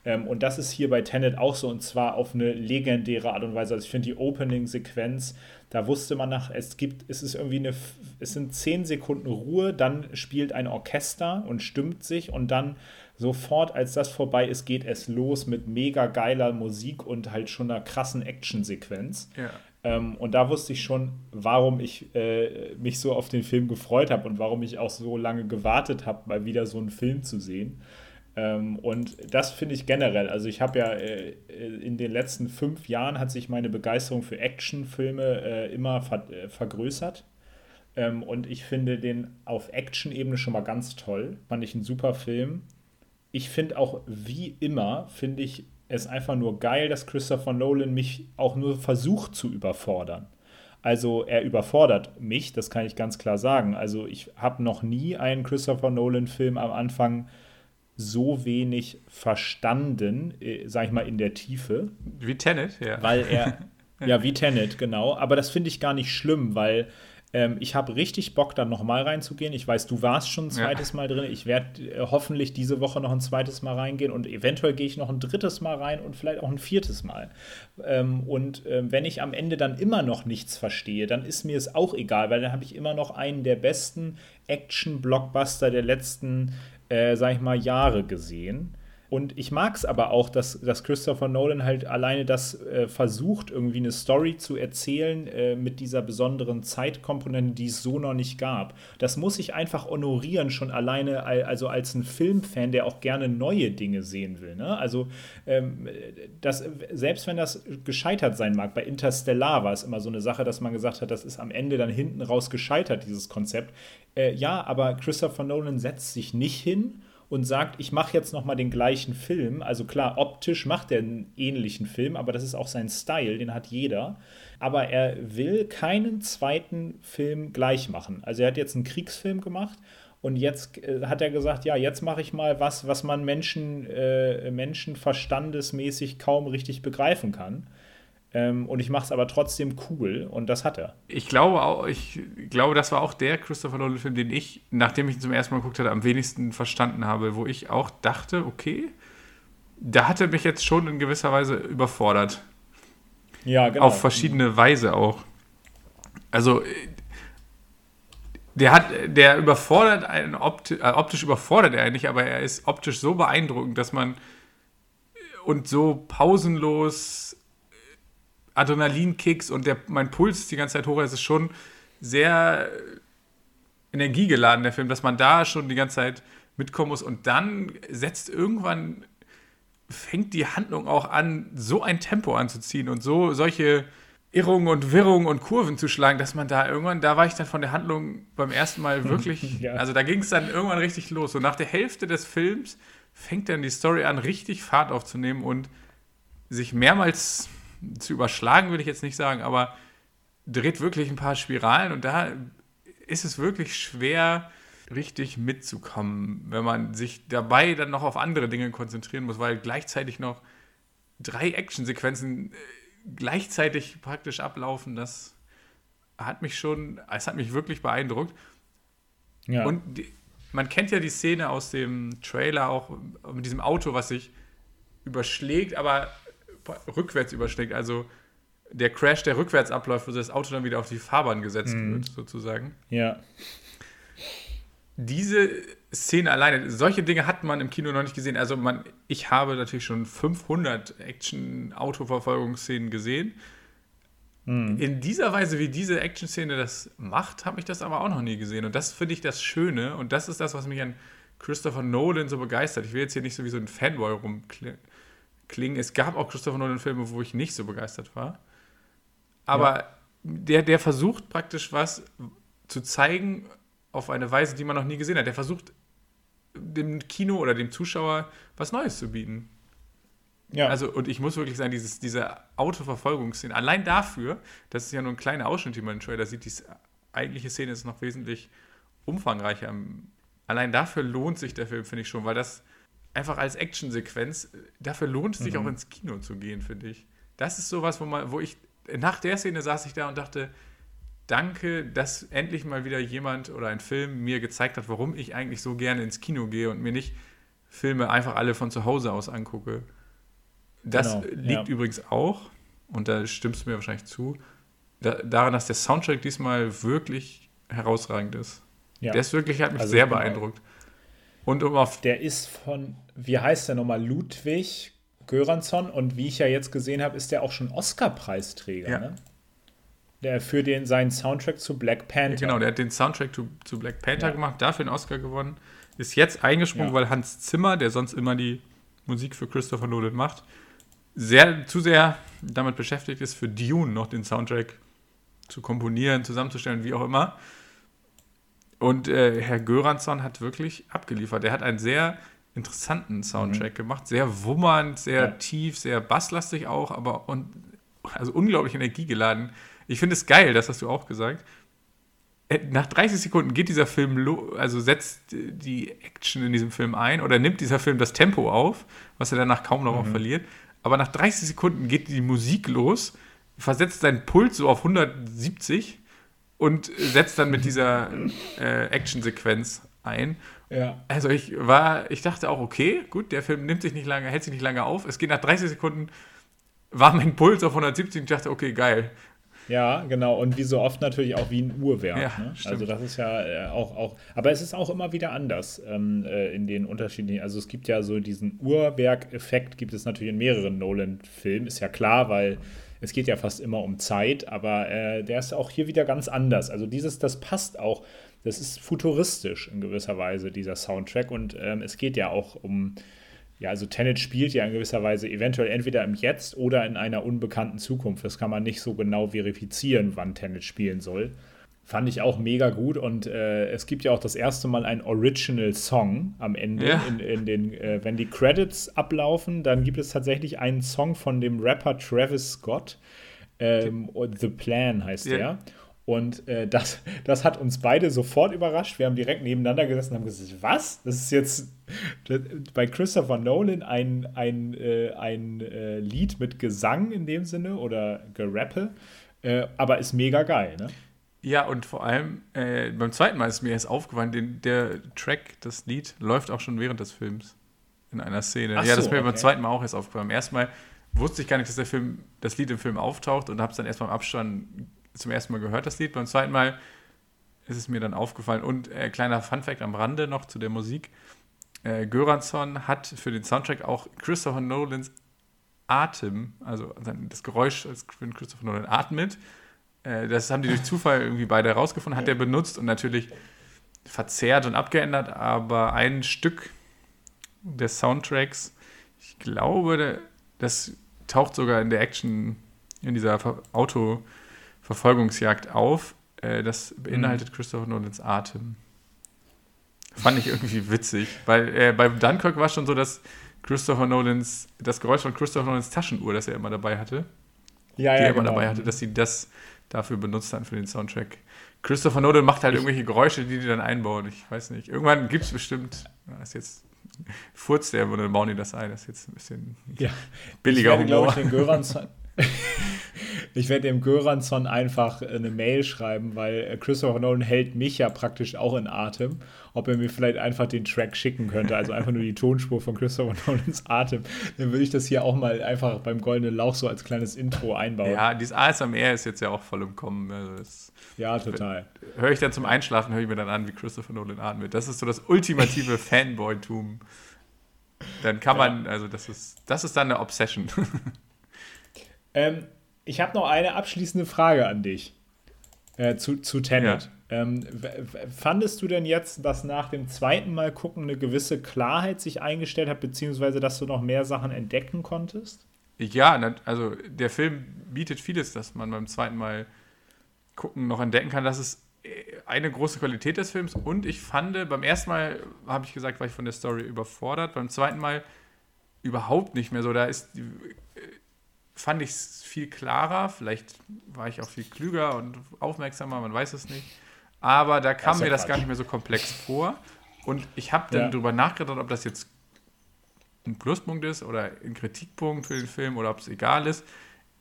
Ähm, und das ist hier bei Tenet auch so und zwar auf eine legendäre Art und Weise. Also ich finde die Opening-Sequenz, da wusste man nach, es gibt, es ist irgendwie eine, es sind zehn Sekunden Ruhe, dann spielt ein Orchester und stimmt sich und dann sofort, als das vorbei ist, geht es los mit mega geiler Musik und halt schon einer krassen Action-Sequenz. Ja. Ähm, und da wusste ich schon, warum ich äh, mich so auf den Film gefreut habe und warum ich auch so lange gewartet habe, mal wieder so einen Film zu sehen. Ähm, und das finde ich generell. Also ich habe ja äh, in den letzten fünf Jahren hat sich meine Begeisterung für Actionfilme äh, immer ver äh, vergrößert. Ähm, und ich finde den auf Action-Ebene schon mal ganz toll. Fand ich ein super Film ich finde auch wie immer, finde ich es einfach nur geil, dass Christopher Nolan mich auch nur versucht zu überfordern. Also er überfordert mich, das kann ich ganz klar sagen. Also ich habe noch nie einen Christopher Nolan-Film am Anfang so wenig verstanden, äh, sag ich mal, in der Tiefe. Wie Tenet, ja. Weil er, <laughs> ja, wie Tenet, genau. Aber das finde ich gar nicht schlimm, weil ähm, ich habe richtig Bock, dann nochmal reinzugehen. Ich weiß, du warst schon ein zweites ja. Mal drin. Ich werde äh, hoffentlich diese Woche noch ein zweites Mal reingehen und eventuell gehe ich noch ein drittes Mal rein und vielleicht auch ein viertes Mal. Ähm, und ähm, wenn ich am Ende dann immer noch nichts verstehe, dann ist mir es auch egal, weil dann habe ich immer noch einen der besten Action-Blockbuster der letzten, äh, sag ich mal, Jahre gesehen. Und ich mag es aber auch, dass, dass Christopher Nolan halt alleine das äh, versucht, irgendwie eine Story zu erzählen äh, mit dieser besonderen Zeitkomponente, die es so noch nicht gab. Das muss ich einfach honorieren, schon alleine, also als ein Filmfan, der auch gerne neue Dinge sehen will. Ne? Also, ähm, das, selbst wenn das gescheitert sein mag, bei Interstellar war es immer so eine Sache, dass man gesagt hat, das ist am Ende dann hinten raus gescheitert, dieses Konzept. Äh, ja, aber Christopher Nolan setzt sich nicht hin und sagt, ich mache jetzt noch mal den gleichen Film. Also klar, optisch macht er einen ähnlichen Film, aber das ist auch sein Style, den hat jeder. Aber er will keinen zweiten Film gleich machen. Also er hat jetzt einen Kriegsfilm gemacht und jetzt äh, hat er gesagt, ja, jetzt mache ich mal was, was man Menschen, äh, menschenverstandesmäßig kaum richtig begreifen kann. Ähm, und ich mache es aber trotzdem cool und das hat er. Ich glaube auch, ich glaube, das war auch der Christopher Nolan-Film, den ich, nachdem ich ihn zum ersten Mal geguckt hatte, am wenigsten verstanden habe, wo ich auch dachte, okay, da hat er mich jetzt schon in gewisser Weise überfordert. Ja, genau. Auf verschiedene Weise auch. Also, der hat, der überfordert einen optisch, äh, optisch überfordert er nicht, aber er ist optisch so beeindruckend, dass man und so pausenlos Adrenalinkicks und der, mein Puls ist die ganze Zeit hoch. Es ist schon sehr energiegeladen, der Film, dass man da schon die ganze Zeit mitkommen muss. Und dann setzt irgendwann, fängt die Handlung auch an, so ein Tempo anzuziehen und so solche Irrungen und Wirrungen und Kurven zu schlagen, dass man da irgendwann, da war ich dann von der Handlung beim ersten Mal wirklich, <laughs> ja. also da ging es dann irgendwann richtig los. Und nach der Hälfte des Films fängt dann die Story an, richtig Fahrt aufzunehmen und sich mehrmals zu überschlagen, würde ich jetzt nicht sagen, aber dreht wirklich ein paar Spiralen und da ist es wirklich schwer, richtig mitzukommen, wenn man sich dabei dann noch auf andere Dinge konzentrieren muss, weil gleichzeitig noch drei Actionsequenzen äh, gleichzeitig praktisch ablaufen. Das hat mich schon, es hat mich wirklich beeindruckt. Ja. Und die, man kennt ja die Szene aus dem Trailer auch mit diesem Auto, was sich überschlägt, aber rückwärts überschlägt. Also der Crash, der rückwärts abläuft, wo das Auto dann wieder auf die Fahrbahn gesetzt mhm. wird, sozusagen. Ja. Diese Szene alleine, solche Dinge hat man im Kino noch nicht gesehen. Also man, ich habe natürlich schon 500 Action-Autoverfolgungsszenen gesehen. Mhm. In dieser Weise, wie diese Action-Szene das macht, habe ich das aber auch noch nie gesehen. Und das finde ich das Schöne. Und das ist das, was mich an Christopher Nolan so begeistert. Ich will jetzt hier nicht so wie so ein Fanboy rumklingen klingen. Es gab auch Christopher Nolan-Filme, wo ich nicht so begeistert war. Aber ja. der, der versucht praktisch was zu zeigen auf eine Weise, die man noch nie gesehen hat. Der versucht dem Kino oder dem Zuschauer was Neues zu bieten. Ja. Also, und ich muss wirklich sagen, dieses, diese Autoverfolgungsszene, allein dafür, das ist ja nur ein kleiner Ausschnitt, den man im Trailer sieht, die eigentliche Szene ist noch wesentlich umfangreicher. Allein dafür lohnt sich der Film, finde ich schon, weil das einfach als Actionsequenz, dafür lohnt es sich mhm. auch ins Kino zu gehen, finde ich. Das ist sowas, wo, man, wo ich nach der Szene saß ich da und dachte, danke, dass endlich mal wieder jemand oder ein Film mir gezeigt hat, warum ich eigentlich so gerne ins Kino gehe und mir nicht Filme einfach alle von zu Hause aus angucke. Das genau, liegt ja. übrigens auch, und da stimmst du mir wahrscheinlich zu, da, daran, dass der Soundtrack diesmal wirklich herausragend ist. Ja. Der ist wirklich, hat mich also sehr beeindruckt. Und um auf. Der ist von, wie heißt der nochmal? Ludwig Göransson. Und wie ich ja jetzt gesehen habe, ist der auch schon Oscar-Preisträger. Ja. Ne? Der für den, seinen Soundtrack zu Black Panther. Genau, der hat den Soundtrack zu, zu Black Panther ja. gemacht, dafür einen Oscar gewonnen. Ist jetzt eingesprungen, ja. weil Hans Zimmer, der sonst immer die Musik für Christopher Nolan macht, sehr, zu sehr damit beschäftigt ist, für Dune noch den Soundtrack zu komponieren, zusammenzustellen, wie auch immer. Und äh, Herr Göransson hat wirklich abgeliefert. Er hat einen sehr interessanten Soundtrack mhm. gemacht, sehr wummernd, sehr ja. tief, sehr basslastig auch, aber und, also unglaublich energiegeladen. Ich finde es geil, das hast du auch gesagt. Äh, nach 30 Sekunden geht dieser Film, also setzt die Action in diesem Film ein oder nimmt dieser Film das Tempo auf, was er danach kaum noch mhm. verliert. Aber nach 30 Sekunden geht die Musik los, versetzt seinen Puls so auf 170 und setzt dann mit dieser äh, Actionsequenz ein. Ja. Also ich war, ich dachte auch, okay, gut, der Film nimmt sich nicht lange, hält sich nicht lange auf. Es geht nach 30 Sekunden, war mein Puls auf 170 und ich dachte, okay, geil. Ja, genau. Und wie so oft natürlich auch wie ein Uhrwerk. Ja, ne? Also das ist ja äh, auch, auch, aber es ist auch immer wieder anders ähm, äh, in den unterschiedlichen, also es gibt ja so diesen Uhrwerk-Effekt, gibt es natürlich in mehreren Nolan-Filmen, ist ja klar, weil es geht ja fast immer um Zeit, aber äh, der ist auch hier wieder ganz anders. Also dieses, das passt auch, das ist futuristisch in gewisser Weise, dieser Soundtrack. Und ähm, es geht ja auch um, ja, also Tenet spielt ja in gewisser Weise eventuell entweder im Jetzt oder in einer unbekannten Zukunft. Das kann man nicht so genau verifizieren, wann Tenet spielen soll. Fand ich auch mega gut und äh, es gibt ja auch das erste Mal einen Original Song am Ende. Ja. In, in, den, äh, wenn die Credits ablaufen, dann gibt es tatsächlich einen Song von dem Rapper Travis Scott. Ähm, The Plan heißt ja. der. Und äh, das, das hat uns beide sofort überrascht. Wir haben direkt nebeneinander gesessen und haben gesagt, was? Das ist jetzt bei Christopher Nolan ein, ein, äh, ein äh, Lied mit Gesang in dem Sinne oder Gerappe. Äh, aber ist mega geil, ne? Ja, und vor allem äh, beim zweiten Mal ist mir erst aufgefallen, den, der Track, das Lied, läuft auch schon während des Films in einer Szene. Ach ja, das so, ist mir okay. beim zweiten Mal auch erst aufgefallen. Beim ersten Mal wusste ich gar nicht, dass der Film, das Lied im Film auftaucht und habe es dann erst beim Abstand zum ersten Mal gehört, das Lied. Beim zweiten Mal ist es mir dann aufgefallen. Und äh, kleiner Funfact am Rande noch zu der Musik. Äh, Göransson hat für den Soundtrack auch Christopher Nolans Atem, also das Geräusch, als Christopher Nolan atmet, äh, das haben die durch Zufall irgendwie beide herausgefunden, hat er benutzt und natürlich verzerrt und abgeändert, aber ein Stück des Soundtracks, ich glaube, das taucht sogar in der Action, in dieser Autoverfolgungsjagd auf. Äh, das beinhaltet mhm. Christopher Nolans Atem. Fand ich irgendwie witzig, weil äh, beim Dunkirk war es schon so, dass Christopher Nolans, das Geräusch von Christopher Nolans Taschenuhr, das er immer dabei hatte, ja, die ja, er immer genau. dabei hatte, dass sie das dafür benutzt haben für den Soundtrack. Christopher Nolan macht halt irgendwelche Geräusche, die die dann einbauen. Ich weiß nicht. Irgendwann gibt es bestimmt, das ist jetzt furzt der und dann bauen die das ein. Das ist jetzt ein bisschen ja. billiger ich werde, Humor. Ich, den Göransson, <laughs> ich werde dem Göransson einfach eine Mail schreiben, weil Christopher Nolan hält mich ja praktisch auch in Atem ob er mir vielleicht einfach den Track schicken könnte, also einfach nur die Tonspur von Christopher <laughs> Nolans Atem. Dann würde ich das hier auch mal einfach beim Goldenen Lauch so als kleines Intro einbauen. Ja, dieses ASMR ist jetzt ja auch voll im Kommen. Also ja, total. Höre ich dann zum Einschlafen, höre ich mir dann an, wie Christopher Nolan atmet. Das ist so das ultimative <laughs> Fanboy-Tum. Dann kann man, also das ist, das ist dann eine Obsession. Ähm, ich habe noch eine abschließende Frage an dich äh, zu, zu Tenet. Ja. Ähm, fandest du denn jetzt, dass nach dem zweiten Mal gucken eine gewisse Klarheit sich eingestellt hat, beziehungsweise dass du noch mehr Sachen entdecken konntest? Ja, also der Film bietet vieles, dass man beim zweiten Mal gucken noch entdecken kann. Das ist äh, eine große Qualität des Films und ich fand, beim ersten Mal habe ich gesagt, war ich von der Story überfordert, beim zweiten Mal überhaupt nicht mehr so. Da ist die, fand ich es viel klarer, vielleicht war ich auch viel klüger und aufmerksamer, man weiß es nicht. Aber da kam das mir das gar nicht mehr so komplex vor. Und ich habe dann ja. darüber nachgedacht, ob das jetzt ein Pluspunkt ist oder ein Kritikpunkt für den Film oder ob es egal ist.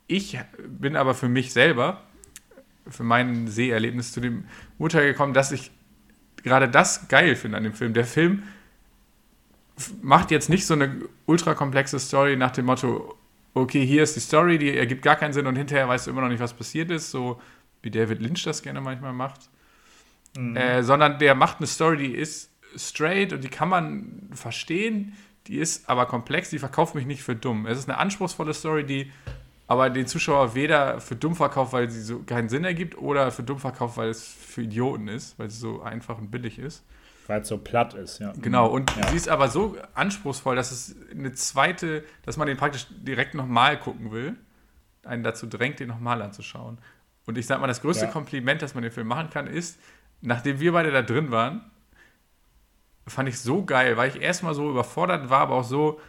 ich bin aber für mich selber, für mein Seherlebnis zu dem Urteil gekommen, dass ich gerade das geil finde an dem Film. Der Film macht jetzt nicht so eine ultra komplexe Story nach dem Motto, okay, hier ist die Story, die ergibt gar keinen Sinn und hinterher weißt du immer noch nicht, was passiert ist, so wie David Lynch das gerne manchmal macht. Mhm. Äh, sondern der macht eine Story, die ist straight und die kann man verstehen, die ist aber komplex, die verkauft mich nicht für dumm. Es ist eine anspruchsvolle Story, die aber den Zuschauer weder für dumm verkauft, weil sie so keinen Sinn ergibt, oder für dumm verkauft, weil es für Idioten ist, weil es so einfach und billig ist. Weil es so platt ist, ja. Genau, und ja. sie ist aber so anspruchsvoll, dass es eine zweite, dass man den praktisch direkt nochmal gucken will, einen dazu drängt, den nochmal anzuschauen. Und ich sag mal, das größte ja. Kompliment, das man dem Film machen kann, ist, nachdem wir beide da drin waren, fand ich so geil, weil ich erstmal so überfordert war, aber auch so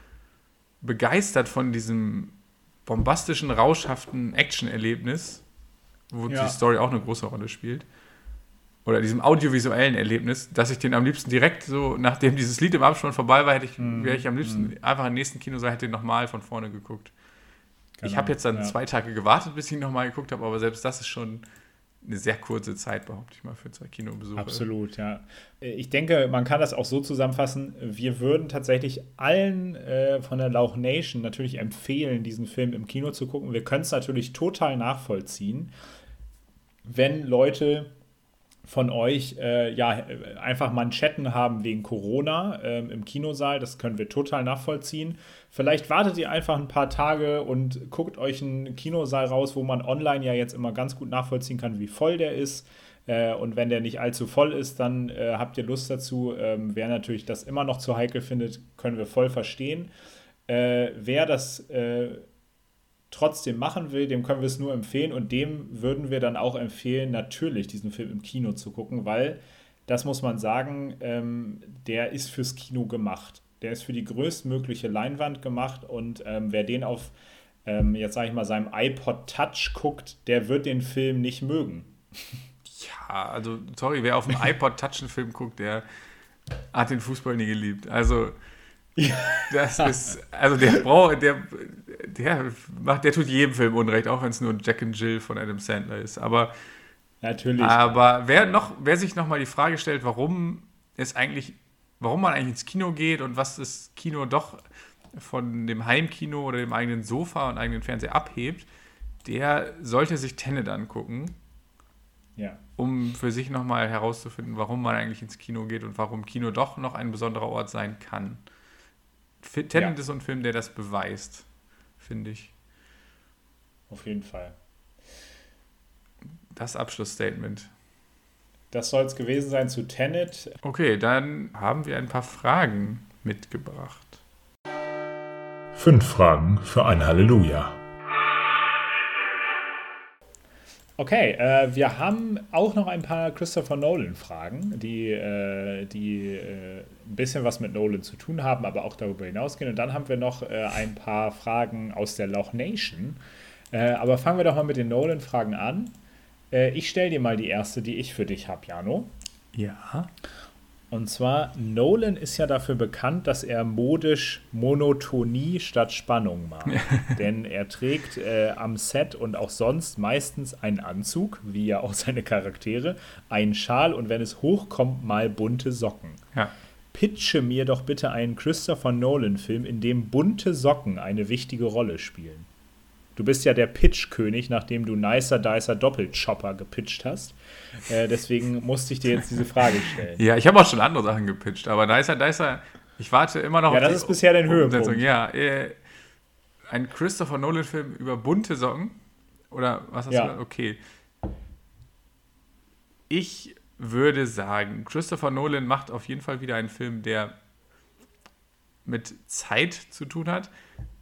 begeistert von diesem bombastischen, rauschhaften Action-Erlebnis, wo ja. die Story auch eine große Rolle spielt, oder diesem audiovisuellen Erlebnis, dass ich den am liebsten direkt so, nachdem dieses Lied im Abspann vorbei war, hätte ich, mm, wäre ich am liebsten mm. einfach im nächsten Kinosaal hätte den nochmal von vorne geguckt. Genau, ich habe jetzt dann ja. zwei Tage gewartet, bis ich ihn nochmal geguckt habe, aber selbst das ist schon eine sehr kurze Zeit, behaupte ich mal, für zwei Kinobesuche. Absolut, ja. Ich denke, man kann das auch so zusammenfassen, wir würden tatsächlich allen äh, von der Lauch Nation natürlich empfehlen, diesen Film im Kino zu gucken. Wir können es natürlich total nachvollziehen, wenn Leute von euch äh, ja einfach Manschetten haben wegen Corona äh, im Kinosaal. Das können wir total nachvollziehen. Vielleicht wartet ihr einfach ein paar Tage und guckt euch einen Kinosaal raus, wo man online ja jetzt immer ganz gut nachvollziehen kann, wie voll der ist. Äh, und wenn der nicht allzu voll ist, dann äh, habt ihr Lust dazu. Ähm, wer natürlich das immer noch zu heikel findet, können wir voll verstehen. Äh, wer das äh, trotzdem machen will, dem können wir es nur empfehlen und dem würden wir dann auch empfehlen, natürlich diesen Film im Kino zu gucken, weil das muss man sagen, ähm, der ist fürs Kino gemacht. Der ist für die größtmögliche Leinwand gemacht und ähm, wer den auf, ähm, jetzt sage ich mal, seinem iPod Touch guckt, der wird den Film nicht mögen. Ja, also sorry, wer auf dem iPod Touch einen Film guckt, der hat den Fußball nie geliebt. Also <laughs> das ist, also der braucht, der, der macht, der tut jedem Film Unrecht, auch wenn es nur Jack and Jill von Adam Sandler ist. Aber natürlich. Aber wer noch, wer sich nochmal die Frage stellt, warum es eigentlich, warum man eigentlich ins Kino geht und was das Kino doch von dem Heimkino oder dem eigenen Sofa und eigenen Fernseher abhebt, der sollte sich Tenet angucken. Ja. Um für sich nochmal herauszufinden, warum man eigentlich ins Kino geht und warum Kino doch noch ein besonderer Ort sein kann. Tenet ja. ist so ein Film, der das beweist, finde ich. Auf jeden Fall. Das Abschlussstatement. Das soll es gewesen sein zu Tenet. Okay, dann haben wir ein paar Fragen mitgebracht. Fünf Fragen für ein Halleluja. Okay, äh, wir haben auch noch ein paar Christopher Nolan-Fragen, die, äh, die äh, ein bisschen was mit Nolan zu tun haben, aber auch darüber hinausgehen. Und dann haben wir noch äh, ein paar Fragen aus der Loch Nation. Äh, aber fangen wir doch mal mit den Nolan-Fragen an. Äh, ich stelle dir mal die erste, die ich für dich habe, Jano. Ja. Und zwar, Nolan ist ja dafür bekannt, dass er modisch Monotonie statt Spannung mag. <laughs> Denn er trägt äh, am Set und auch sonst meistens einen Anzug, wie ja auch seine Charaktere, einen Schal und wenn es hochkommt, mal bunte Socken. Ja. Pitche mir doch bitte einen Christopher Nolan-Film, in dem bunte Socken eine wichtige Rolle spielen. Du bist ja der Pitch-König, nachdem du Nicer Dicer Doppelchopper gepitcht hast. Äh, deswegen musste ich dir jetzt diese Frage stellen. Ja, ich habe auch schon andere Sachen gepitcht, aber Nicer Dicer, ich warte immer noch ja, auf das ist bisher dein Höhepunkt. Ja, äh, ein Christopher Nolan-Film über bunte Socken. Oder was hast ja. du gesagt? Okay. Ich würde sagen, Christopher Nolan macht auf jeden Fall wieder einen Film, der mit Zeit zu tun hat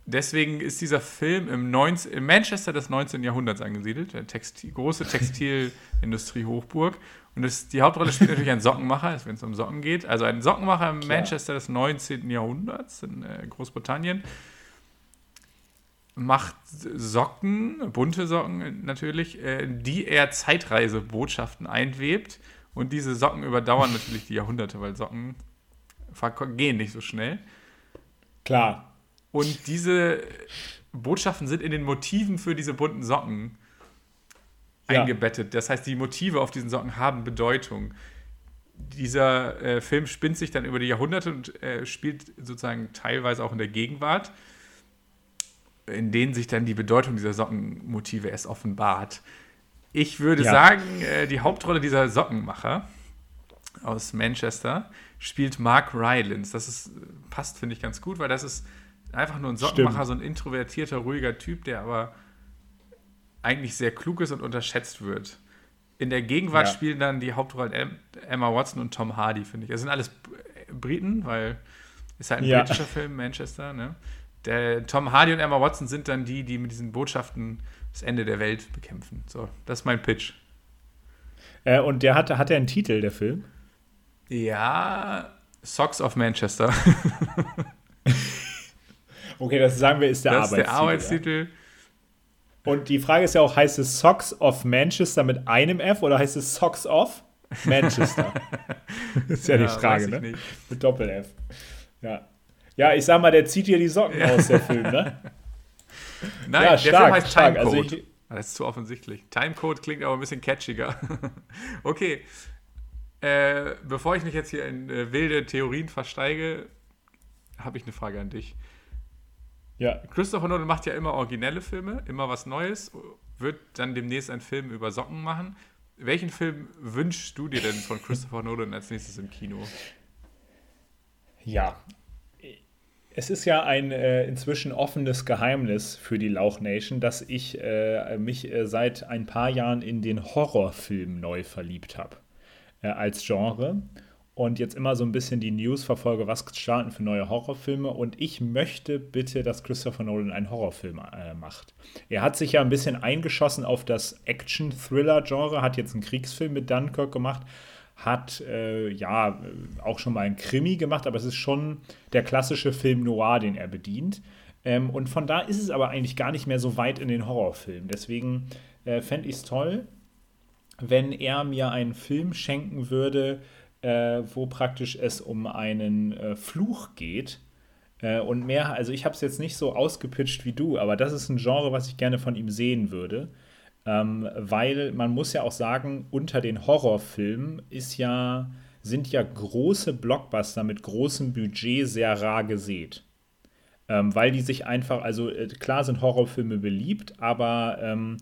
deswegen ist dieser Film im, 19, im Manchester des 19. Jahrhunderts angesiedelt, der Textil, große Textilindustrie-Hochburg. Und das, die Hauptrolle spielt natürlich ein Sockenmacher, wenn es um Socken geht. Also ein Sockenmacher im Klar. Manchester des 19. Jahrhunderts in äh, Großbritannien macht Socken, bunte Socken natürlich, äh, die er Zeitreisebotschaften einwebt. Und diese Socken überdauern natürlich die Jahrhunderte, weil Socken gehen nicht so schnell. Klar. Und diese Botschaften sind in den Motiven für diese bunten Socken ja. eingebettet. Das heißt, die Motive auf diesen Socken haben Bedeutung. Dieser äh, Film spinnt sich dann über die Jahrhunderte und äh, spielt sozusagen teilweise auch in der Gegenwart, in denen sich dann die Bedeutung dieser Sockenmotive erst offenbart. Ich würde ja. sagen, äh, die Hauptrolle dieser Sockenmacher aus Manchester spielt Mark Rylance. Das ist, passt, finde ich, ganz gut, weil das ist einfach nur ein Sockenmacher, Stimmt. so ein introvertierter, ruhiger Typ, der aber eigentlich sehr klug ist und unterschätzt wird. In der Gegenwart ja. spielen dann die Hauptrollen Emma Watson und Tom Hardy, finde ich. Das sind alles Briten, weil es halt ein ja. britischer Film, Manchester. Ne? Der Tom Hardy und Emma Watson sind dann die, die mit diesen Botschaften das Ende der Welt bekämpfen. So, das ist mein Pitch. Äh, und der hat, hat er einen Titel, der Film? Ja, Socks of Manchester. <laughs> okay, das sagen wir, ist der das Arbeitstitel. Ist der Arbeitstitel. Ja. Und die Frage ist ja auch, heißt es Socks of Manchester mit einem F oder heißt es Socks of Manchester? <laughs> das ist ja, ja die Frage, ne? Nicht. Mit Doppel-F. Ja. Ja, ich sag mal, der zieht hier die Socken ja. aus, der Film, ne? <laughs> Nein, ja, der stark, Film heißt stark. Timecode. Also ich, das ist zu offensichtlich. Timecode klingt aber ein bisschen catchiger. <laughs> okay, äh, bevor ich mich jetzt hier in äh, wilde Theorien versteige, habe ich eine Frage an dich. Ja. Christopher Nolan macht ja immer originelle Filme, immer was Neues, wird dann demnächst einen Film über Socken machen. Welchen Film wünschst du dir denn von Christopher Nolan als nächstes im Kino? Ja, es ist ja ein äh, inzwischen offenes Geheimnis für die Lauch Nation, dass ich äh, mich äh, seit ein paar Jahren in den Horrorfilm neu verliebt habe äh, als Genre und jetzt immer so ein bisschen die News verfolge, was starten für neue Horrorfilme. Und ich möchte bitte, dass Christopher Nolan einen Horrorfilm äh, macht. Er hat sich ja ein bisschen eingeschossen auf das Action-Thriller-Genre, hat jetzt einen Kriegsfilm mit Dunkirk gemacht, hat äh, ja auch schon mal einen Krimi gemacht, aber es ist schon der klassische Film Noir, den er bedient. Ähm, und von da ist es aber eigentlich gar nicht mehr so weit in den Horrorfilm. Deswegen äh, fände ich es toll, wenn er mir einen Film schenken würde, äh, wo praktisch es um einen äh, Fluch geht. Äh, und mehr, also ich habe es jetzt nicht so ausgepitcht wie du, aber das ist ein Genre, was ich gerne von ihm sehen würde. Ähm, weil man muss ja auch sagen, unter den Horrorfilmen ist ja, sind ja große Blockbuster mit großem Budget sehr rar gesät. Ähm, weil die sich einfach, also äh, klar sind Horrorfilme beliebt, aber ähm,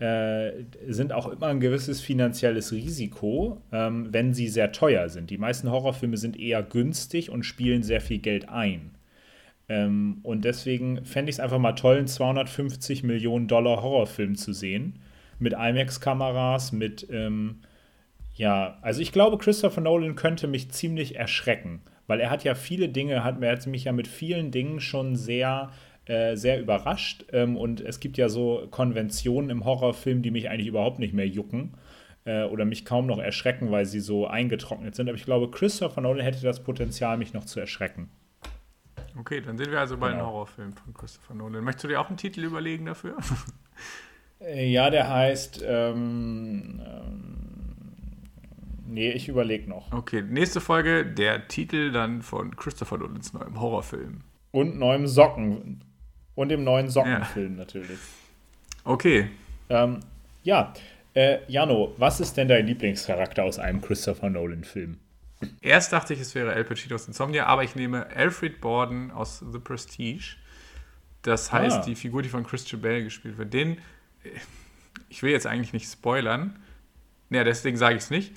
äh, sind auch immer ein gewisses finanzielles Risiko, ähm, wenn sie sehr teuer sind. Die meisten Horrorfilme sind eher günstig und spielen sehr viel Geld ein. Ähm, und deswegen fände ich es einfach mal toll, einen 250 Millionen Dollar Horrorfilm zu sehen. Mit IMAX-Kameras, mit, ähm, ja, also ich glaube, Christopher Nolan könnte mich ziemlich erschrecken, weil er hat ja viele Dinge, hat, er hat mich ja mit vielen Dingen schon sehr äh, sehr überrascht. Ähm, und es gibt ja so Konventionen im Horrorfilm, die mich eigentlich überhaupt nicht mehr jucken äh, oder mich kaum noch erschrecken, weil sie so eingetrocknet sind. Aber ich glaube, Christopher Nolan hätte das Potenzial, mich noch zu erschrecken. Okay, dann sind wir also bei genau. einem Horrorfilm von Christopher Nolan. Möchtest du dir auch einen Titel überlegen dafür? Äh, ja, der heißt. Ähm, ähm, nee, ich überlege noch. Okay, nächste Folge, der Titel dann von Christopher Nolans neuem Horrorfilm. Und neuem Socken. Und dem neuen Sockenfilm ja. natürlich. Okay. Ähm, ja, äh, Jano, was ist denn dein Lieblingscharakter aus einem Christopher Nolan-Film? Erst dachte ich, es wäre Al Pacino aus Insomnia, aber ich nehme Alfred Borden aus The Prestige. Das heißt, ah. die Figur, die von Christian Bale gespielt wird. Den, ich will jetzt eigentlich nicht spoilern. Naja, deswegen sage ich es nicht.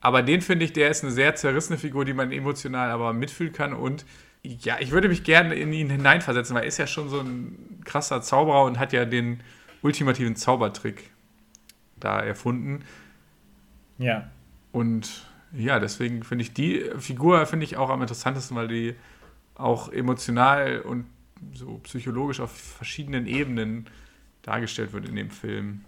Aber den finde ich, der ist eine sehr zerrissene Figur, die man emotional aber mitfühlen kann und ja, ich würde mich gerne in ihn hineinversetzen, weil er ist ja schon so ein krasser Zauberer und hat ja den ultimativen Zaubertrick da erfunden. Ja. Und ja, deswegen finde ich die Figur finde ich auch am interessantesten, weil die auch emotional und so psychologisch auf verschiedenen Ebenen dargestellt wird in dem Film.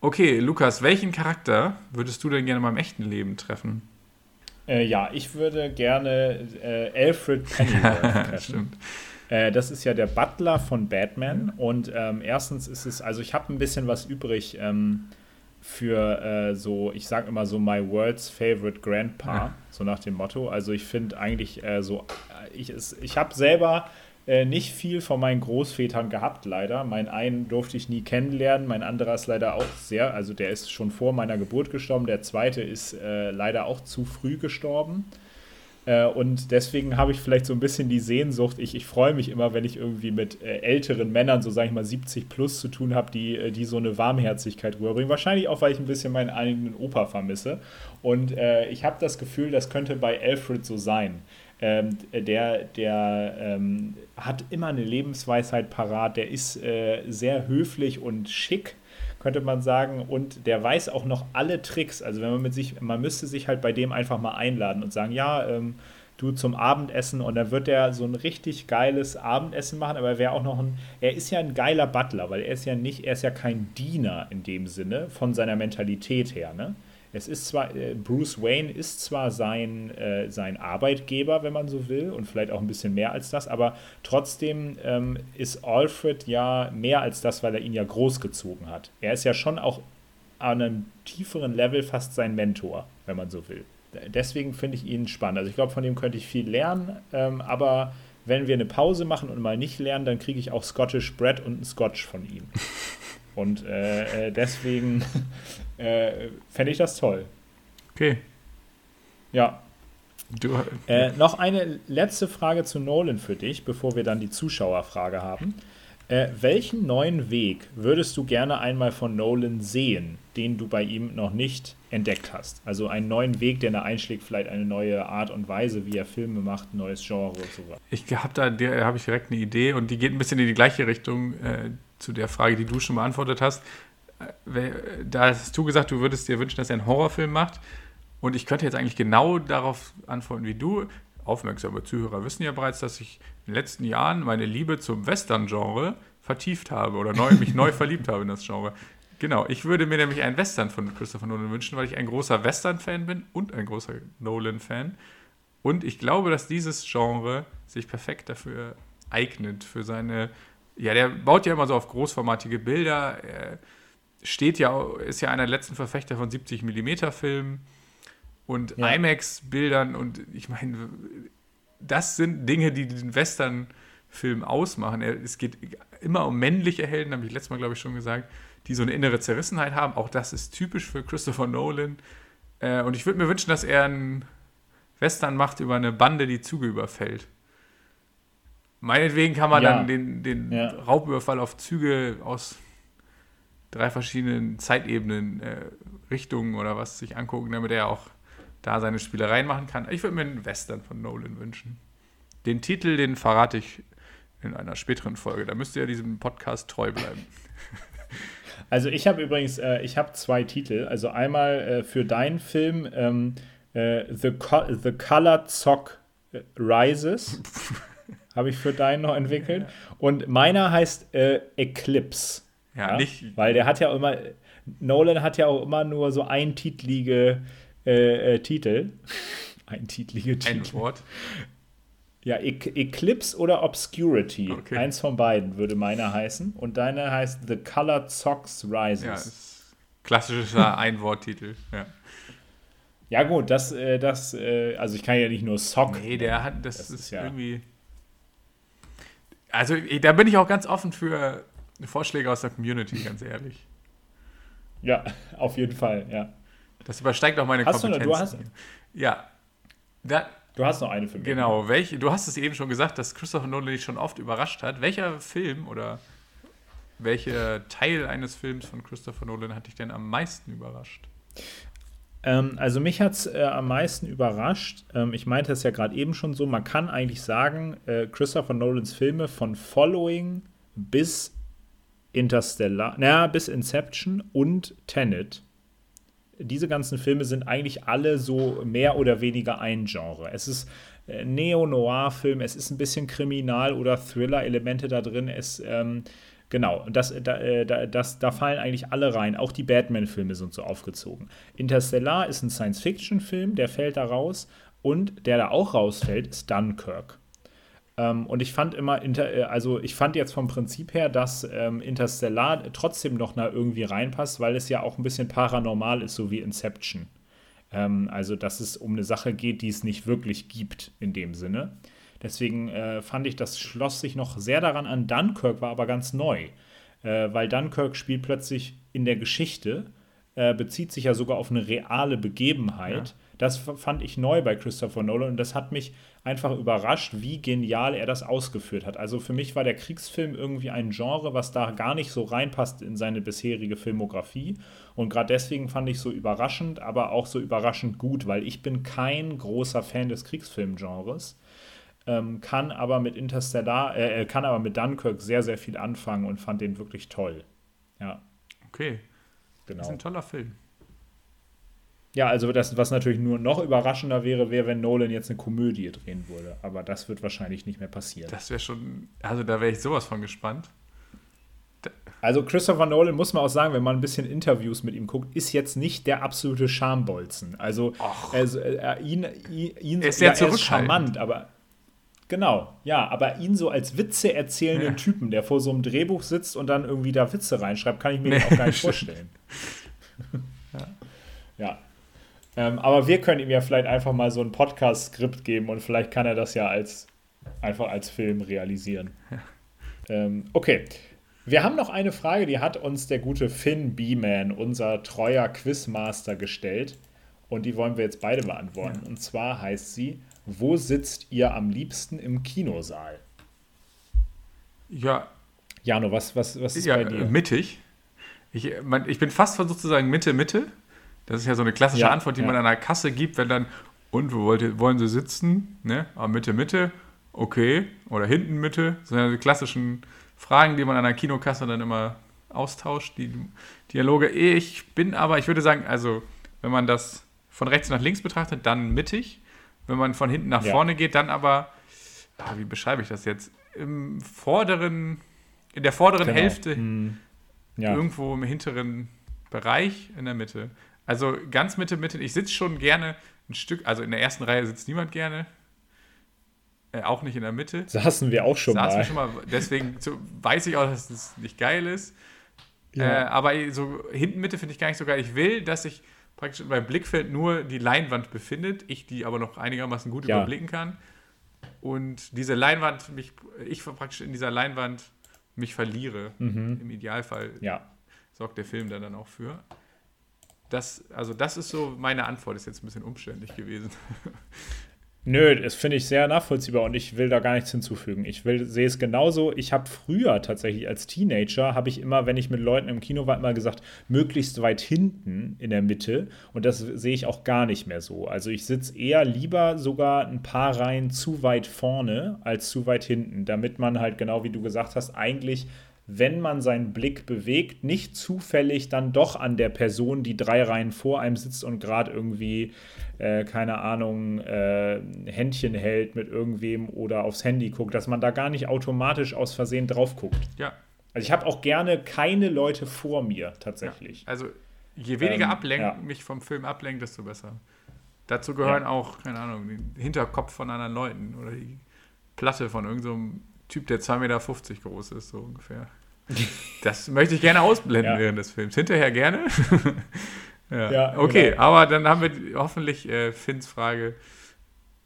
Okay, Lukas, welchen Charakter würdest du denn gerne mal im echten Leben treffen? Äh, ja, ich würde gerne äh, Alfred Pennyworth <laughs> treffen. Äh, das ist ja der Butler von Batman. Und ähm, erstens ist es, also ich habe ein bisschen was übrig ähm, für äh, so, ich sage immer so My World's Favorite Grandpa, ja. so nach dem Motto. Also ich finde eigentlich äh, so, ich, ich habe selber äh, nicht viel von meinen Großvätern gehabt, leider. Mein einen durfte ich nie kennenlernen, mein anderer ist leider auch sehr, also der ist schon vor meiner Geburt gestorben, der zweite ist äh, leider auch zu früh gestorben. Äh, und deswegen habe ich vielleicht so ein bisschen die Sehnsucht. Ich, ich freue mich immer, wenn ich irgendwie mit äh, älteren Männern, so sage ich mal 70 plus, zu tun habe, die, äh, die so eine Warmherzigkeit rüberbringen. Wahrscheinlich auch, weil ich ein bisschen meinen eigenen Opa vermisse. Und ich habe das Gefühl, das könnte bei Alfred so sein. Ähm, der der ähm, hat immer eine Lebensweisheit parat, der ist äh, sehr höflich und schick könnte man sagen. Und der weiß auch noch alle Tricks. Also wenn man mit sich, man müsste sich halt bei dem einfach mal einladen und sagen, ja, ähm, du zum Abendessen und dann wird er so ein richtig geiles Abendessen machen, aber er wäre auch noch ein, er ist ja ein geiler Butler, weil er ist ja nicht, er ist ja kein Diener in dem Sinne von seiner Mentalität her, ne? Es ist zwar, äh, Bruce Wayne ist zwar sein, äh, sein Arbeitgeber, wenn man so will, und vielleicht auch ein bisschen mehr als das, aber trotzdem ähm, ist Alfred ja mehr als das, weil er ihn ja großgezogen hat. Er ist ja schon auch an einem tieferen Level fast sein Mentor, wenn man so will. Deswegen finde ich ihn spannend. Also ich glaube, von dem könnte ich viel lernen, ähm, aber wenn wir eine Pause machen und mal nicht lernen, dann kriege ich auch Scottish Bread und einen Scotch von ihm. <laughs> Und äh, äh deswegen äh, fände ich das toll. Okay. Ja. Du, äh, noch eine letzte Frage zu Nolan für dich, bevor wir dann die Zuschauerfrage haben. Äh, welchen neuen Weg würdest du gerne einmal von Nolan sehen, den du bei ihm noch nicht entdeckt hast? Also einen neuen Weg, der da einschlägt, vielleicht eine neue Art und Weise, wie er Filme macht, ein neues Genre und so weiter. Ich habe da habe ich direkt eine Idee und die geht ein bisschen in die gleiche Richtung äh, zu der Frage, die du schon beantwortet hast da hast du gesagt, du würdest dir wünschen, dass er einen Horrorfilm macht. Und ich könnte jetzt eigentlich genau darauf antworten wie du. Aufmerksame Zuhörer wissen ja bereits, dass ich in den letzten Jahren meine Liebe zum Western-Genre vertieft habe oder neu, mich neu <laughs> verliebt habe in das Genre. Genau, ich würde mir nämlich einen Western von Christopher Nolan wünschen, weil ich ein großer Western-Fan bin und ein großer Nolan-Fan. Und ich glaube, dass dieses Genre sich perfekt dafür eignet, für seine. Ja, der baut ja immer so auf großformatige Bilder. Er, steht ja, ist ja einer der letzten Verfechter von 70 mm Filmen und ja. IMAX-Bildern und ich meine, das sind Dinge, die den Western-Film ausmachen. Es geht immer um männliche Helden, habe ich letztes Mal, glaube ich, schon gesagt, die so eine innere Zerrissenheit haben. Auch das ist typisch für Christopher Nolan. Äh, und ich würde mir wünschen, dass er einen Western macht über eine Bande, die Züge überfällt. Meinetwegen kann man ja. dann den, den ja. Raubüberfall auf Züge aus drei verschiedenen Zeitebenen, äh, Richtungen oder was sich angucken, damit er auch da seine Spielereien machen kann. Ich würde mir einen Western von Nolan wünschen. Den Titel, den verrate ich in einer späteren Folge. Da müsst ihr ja diesem Podcast treu bleiben. <laughs> Also ich habe übrigens, äh, ich habe zwei Titel. Also einmal äh, für deinen Film ähm, äh, The, Co The Color Zock Rises. <laughs> habe ich für deinen noch entwickelt. Und meiner heißt äh, Eclipse. Ja, ja, nicht. Weil der hat ja immer, Nolan hat ja auch immer nur so eintitlige äh, äh, Titel. <laughs> eintitlige Titel. Ein Wort. Ja, e Eclipse oder Obscurity. Okay. Eins von beiden würde meiner heißen. Und deine heißt The Colored Socks Rises. Ja, ist klassischer <laughs> Einworttitel. Ja. Ja, gut, das, äh, das, äh, also ich kann ja nicht nur Sock. Nee, der hat, das, das ist, ist ja irgendwie. Also, da bin ich auch ganz offen für Vorschläge aus der Community, ganz ehrlich. Ja, auf jeden Fall, ja. Das übersteigt auch meine hast Kompetenzen. Du, du hast, ja. Da, du hast noch eine für mich. Genau, welche, du hast es eben schon gesagt, dass Christopher Nolan dich schon oft überrascht hat. Welcher Film oder welcher Teil eines Films von Christopher Nolan hat dich denn am meisten überrascht? Ähm, also mich hat es äh, am meisten überrascht. Ähm, ich meinte es ja gerade eben schon so, man kann eigentlich sagen, äh, Christopher Nolans Filme von Following bis Interstellar, naja, bis Inception und Tenet. Diese ganzen Filme sind eigentlich alle so mehr oder weniger ein Genre. Es ist äh, Neo-Noir-Film, es ist ein bisschen Kriminal- oder Thriller-Elemente da drin. Es, ähm, genau, das, da, äh, das, da fallen eigentlich alle rein. Auch die Batman-Filme sind so aufgezogen. Interstellar ist ein Science-Fiction-Film, der fällt da raus. Und der da auch rausfällt, ist Dunkirk. Ähm, und ich fand immer, äh, also ich fand jetzt vom Prinzip her, dass ähm, Interstellar trotzdem noch da irgendwie reinpasst, weil es ja auch ein bisschen paranormal ist, so wie Inception. Ähm, also, dass es um eine Sache geht, die es nicht wirklich gibt in dem Sinne. Deswegen äh, fand ich, das schloss sich noch sehr daran an. Dunkirk war aber ganz neu, äh, weil Dunkirk spielt plötzlich in der Geschichte, äh, bezieht sich ja sogar auf eine reale Begebenheit. Ja. Das fand ich neu bei Christopher Nolan und das hat mich einfach überrascht, wie genial er das ausgeführt hat. Also für mich war der Kriegsfilm irgendwie ein Genre, was da gar nicht so reinpasst in seine bisherige Filmografie. Und gerade deswegen fand ich so überraschend, aber auch so überraschend gut, weil ich bin kein großer Fan des Kriegsfilmgenres ähm, kann aber mit Interstellar, äh, äh, kann aber mit Dunkirk sehr, sehr viel anfangen und fand den wirklich toll. Ja. Okay. Genau. Das ist ein toller Film. Ja, also das, was natürlich nur noch überraschender wäre, wäre, wenn Nolan jetzt eine Komödie drehen würde. Aber das wird wahrscheinlich nicht mehr passieren. Das wäre schon, also da wäre ich sowas von gespannt. Also Christopher Nolan muss man auch sagen, wenn man ein bisschen Interviews mit ihm guckt, ist jetzt nicht der absolute Schambolzen. Also, also äh, ihn, ihn, ihn er ist ja, er ist charmant, aber Genau, ja, aber ihn so als Witze erzählenden ja. Typen, der vor so einem Drehbuch sitzt und dann irgendwie da Witze reinschreibt, kann ich mir nee. auch gar nicht <laughs> vorstellen. ja. ja. Ähm, aber wir können ihm ja vielleicht einfach mal so ein Podcast-Skript geben und vielleicht kann er das ja als einfach als Film realisieren. Ja. Ähm, okay. Wir haben noch eine Frage, die hat uns der gute Finn B-Man, unser treuer Quizmaster, gestellt. Und die wollen wir jetzt beide beantworten. Und zwar heißt sie: wo sitzt ihr am liebsten im Kinosaal? Ja. Jano, was, was, was ist ja, bei dir? Mittig. Ich, man, ich bin fast versucht zu sagen Mitte, Mitte. Das ist ja so eine klassische ja, Antwort, die ja. man an der Kasse gibt, wenn dann, und wo wollt ihr, wollen sie sitzen? Ne? Aber ah, Mitte, Mitte, okay. Oder hinten Mitte. Das sind ja die klassischen Fragen, die man an der Kinokasse dann immer austauscht, die Dialoge. Ich bin aber, ich würde sagen, also, wenn man das von rechts nach links betrachtet, dann mittig wenn man von hinten nach ja. vorne geht, dann aber, ah, wie beschreibe ich das jetzt? Im vorderen, in der vorderen genau. Hälfte, hm. ja. irgendwo im hinteren Bereich in der Mitte. Also ganz Mitte, Mitte. Ich sitze schon gerne ein Stück, also in der ersten Reihe sitzt niemand gerne. Äh, auch nicht in der Mitte. Saßen wir auch schon Saßen mal. Wir schon mal. Deswegen <laughs> so, weiß ich auch, dass das nicht geil ist. Ja. Äh, aber so hinten Mitte finde ich gar nicht so geil. Ich will, dass ich praktisch in meinem Blickfeld nur die Leinwand befindet, ich die aber noch einigermaßen gut ja. überblicken kann. Und diese Leinwand, mich, ich praktisch in dieser Leinwand mich verliere. Mhm. Im Idealfall ja. sorgt der Film dann auch für. Das, also das ist so meine Antwort, ist jetzt ein bisschen umständlich gewesen. <laughs> Nö, das finde ich sehr nachvollziehbar und ich will da gar nichts hinzufügen. Ich sehe es genauso. Ich habe früher tatsächlich als Teenager, habe ich immer, wenn ich mit Leuten im Kino war, immer gesagt, möglichst weit hinten in der Mitte. Und das sehe ich auch gar nicht mehr so. Also ich sitze eher lieber sogar ein paar Reihen zu weit vorne als zu weit hinten, damit man halt genau wie du gesagt hast, eigentlich wenn man seinen Blick bewegt, nicht zufällig dann doch an der Person, die drei Reihen vor einem sitzt und gerade irgendwie, äh, keine Ahnung, äh, Händchen hält mit irgendwem oder aufs Handy guckt, dass man da gar nicht automatisch aus Versehen drauf guckt. Ja. Also ich habe auch gerne keine Leute vor mir tatsächlich. Ja. Also je weniger ähm, ablenken, ja. mich vom Film ablenkt, desto besser. Dazu gehören ja. auch, keine Ahnung, den Hinterkopf von anderen Leuten oder die Platte von irgendeinem so Typ, der 2,50 Meter groß ist, so ungefähr. <laughs> Das möchte ich gerne ausblenden ja. während des Films. Hinterher gerne. <laughs> ja. ja. okay, genau. aber dann haben wir hoffentlich äh, Finns Frage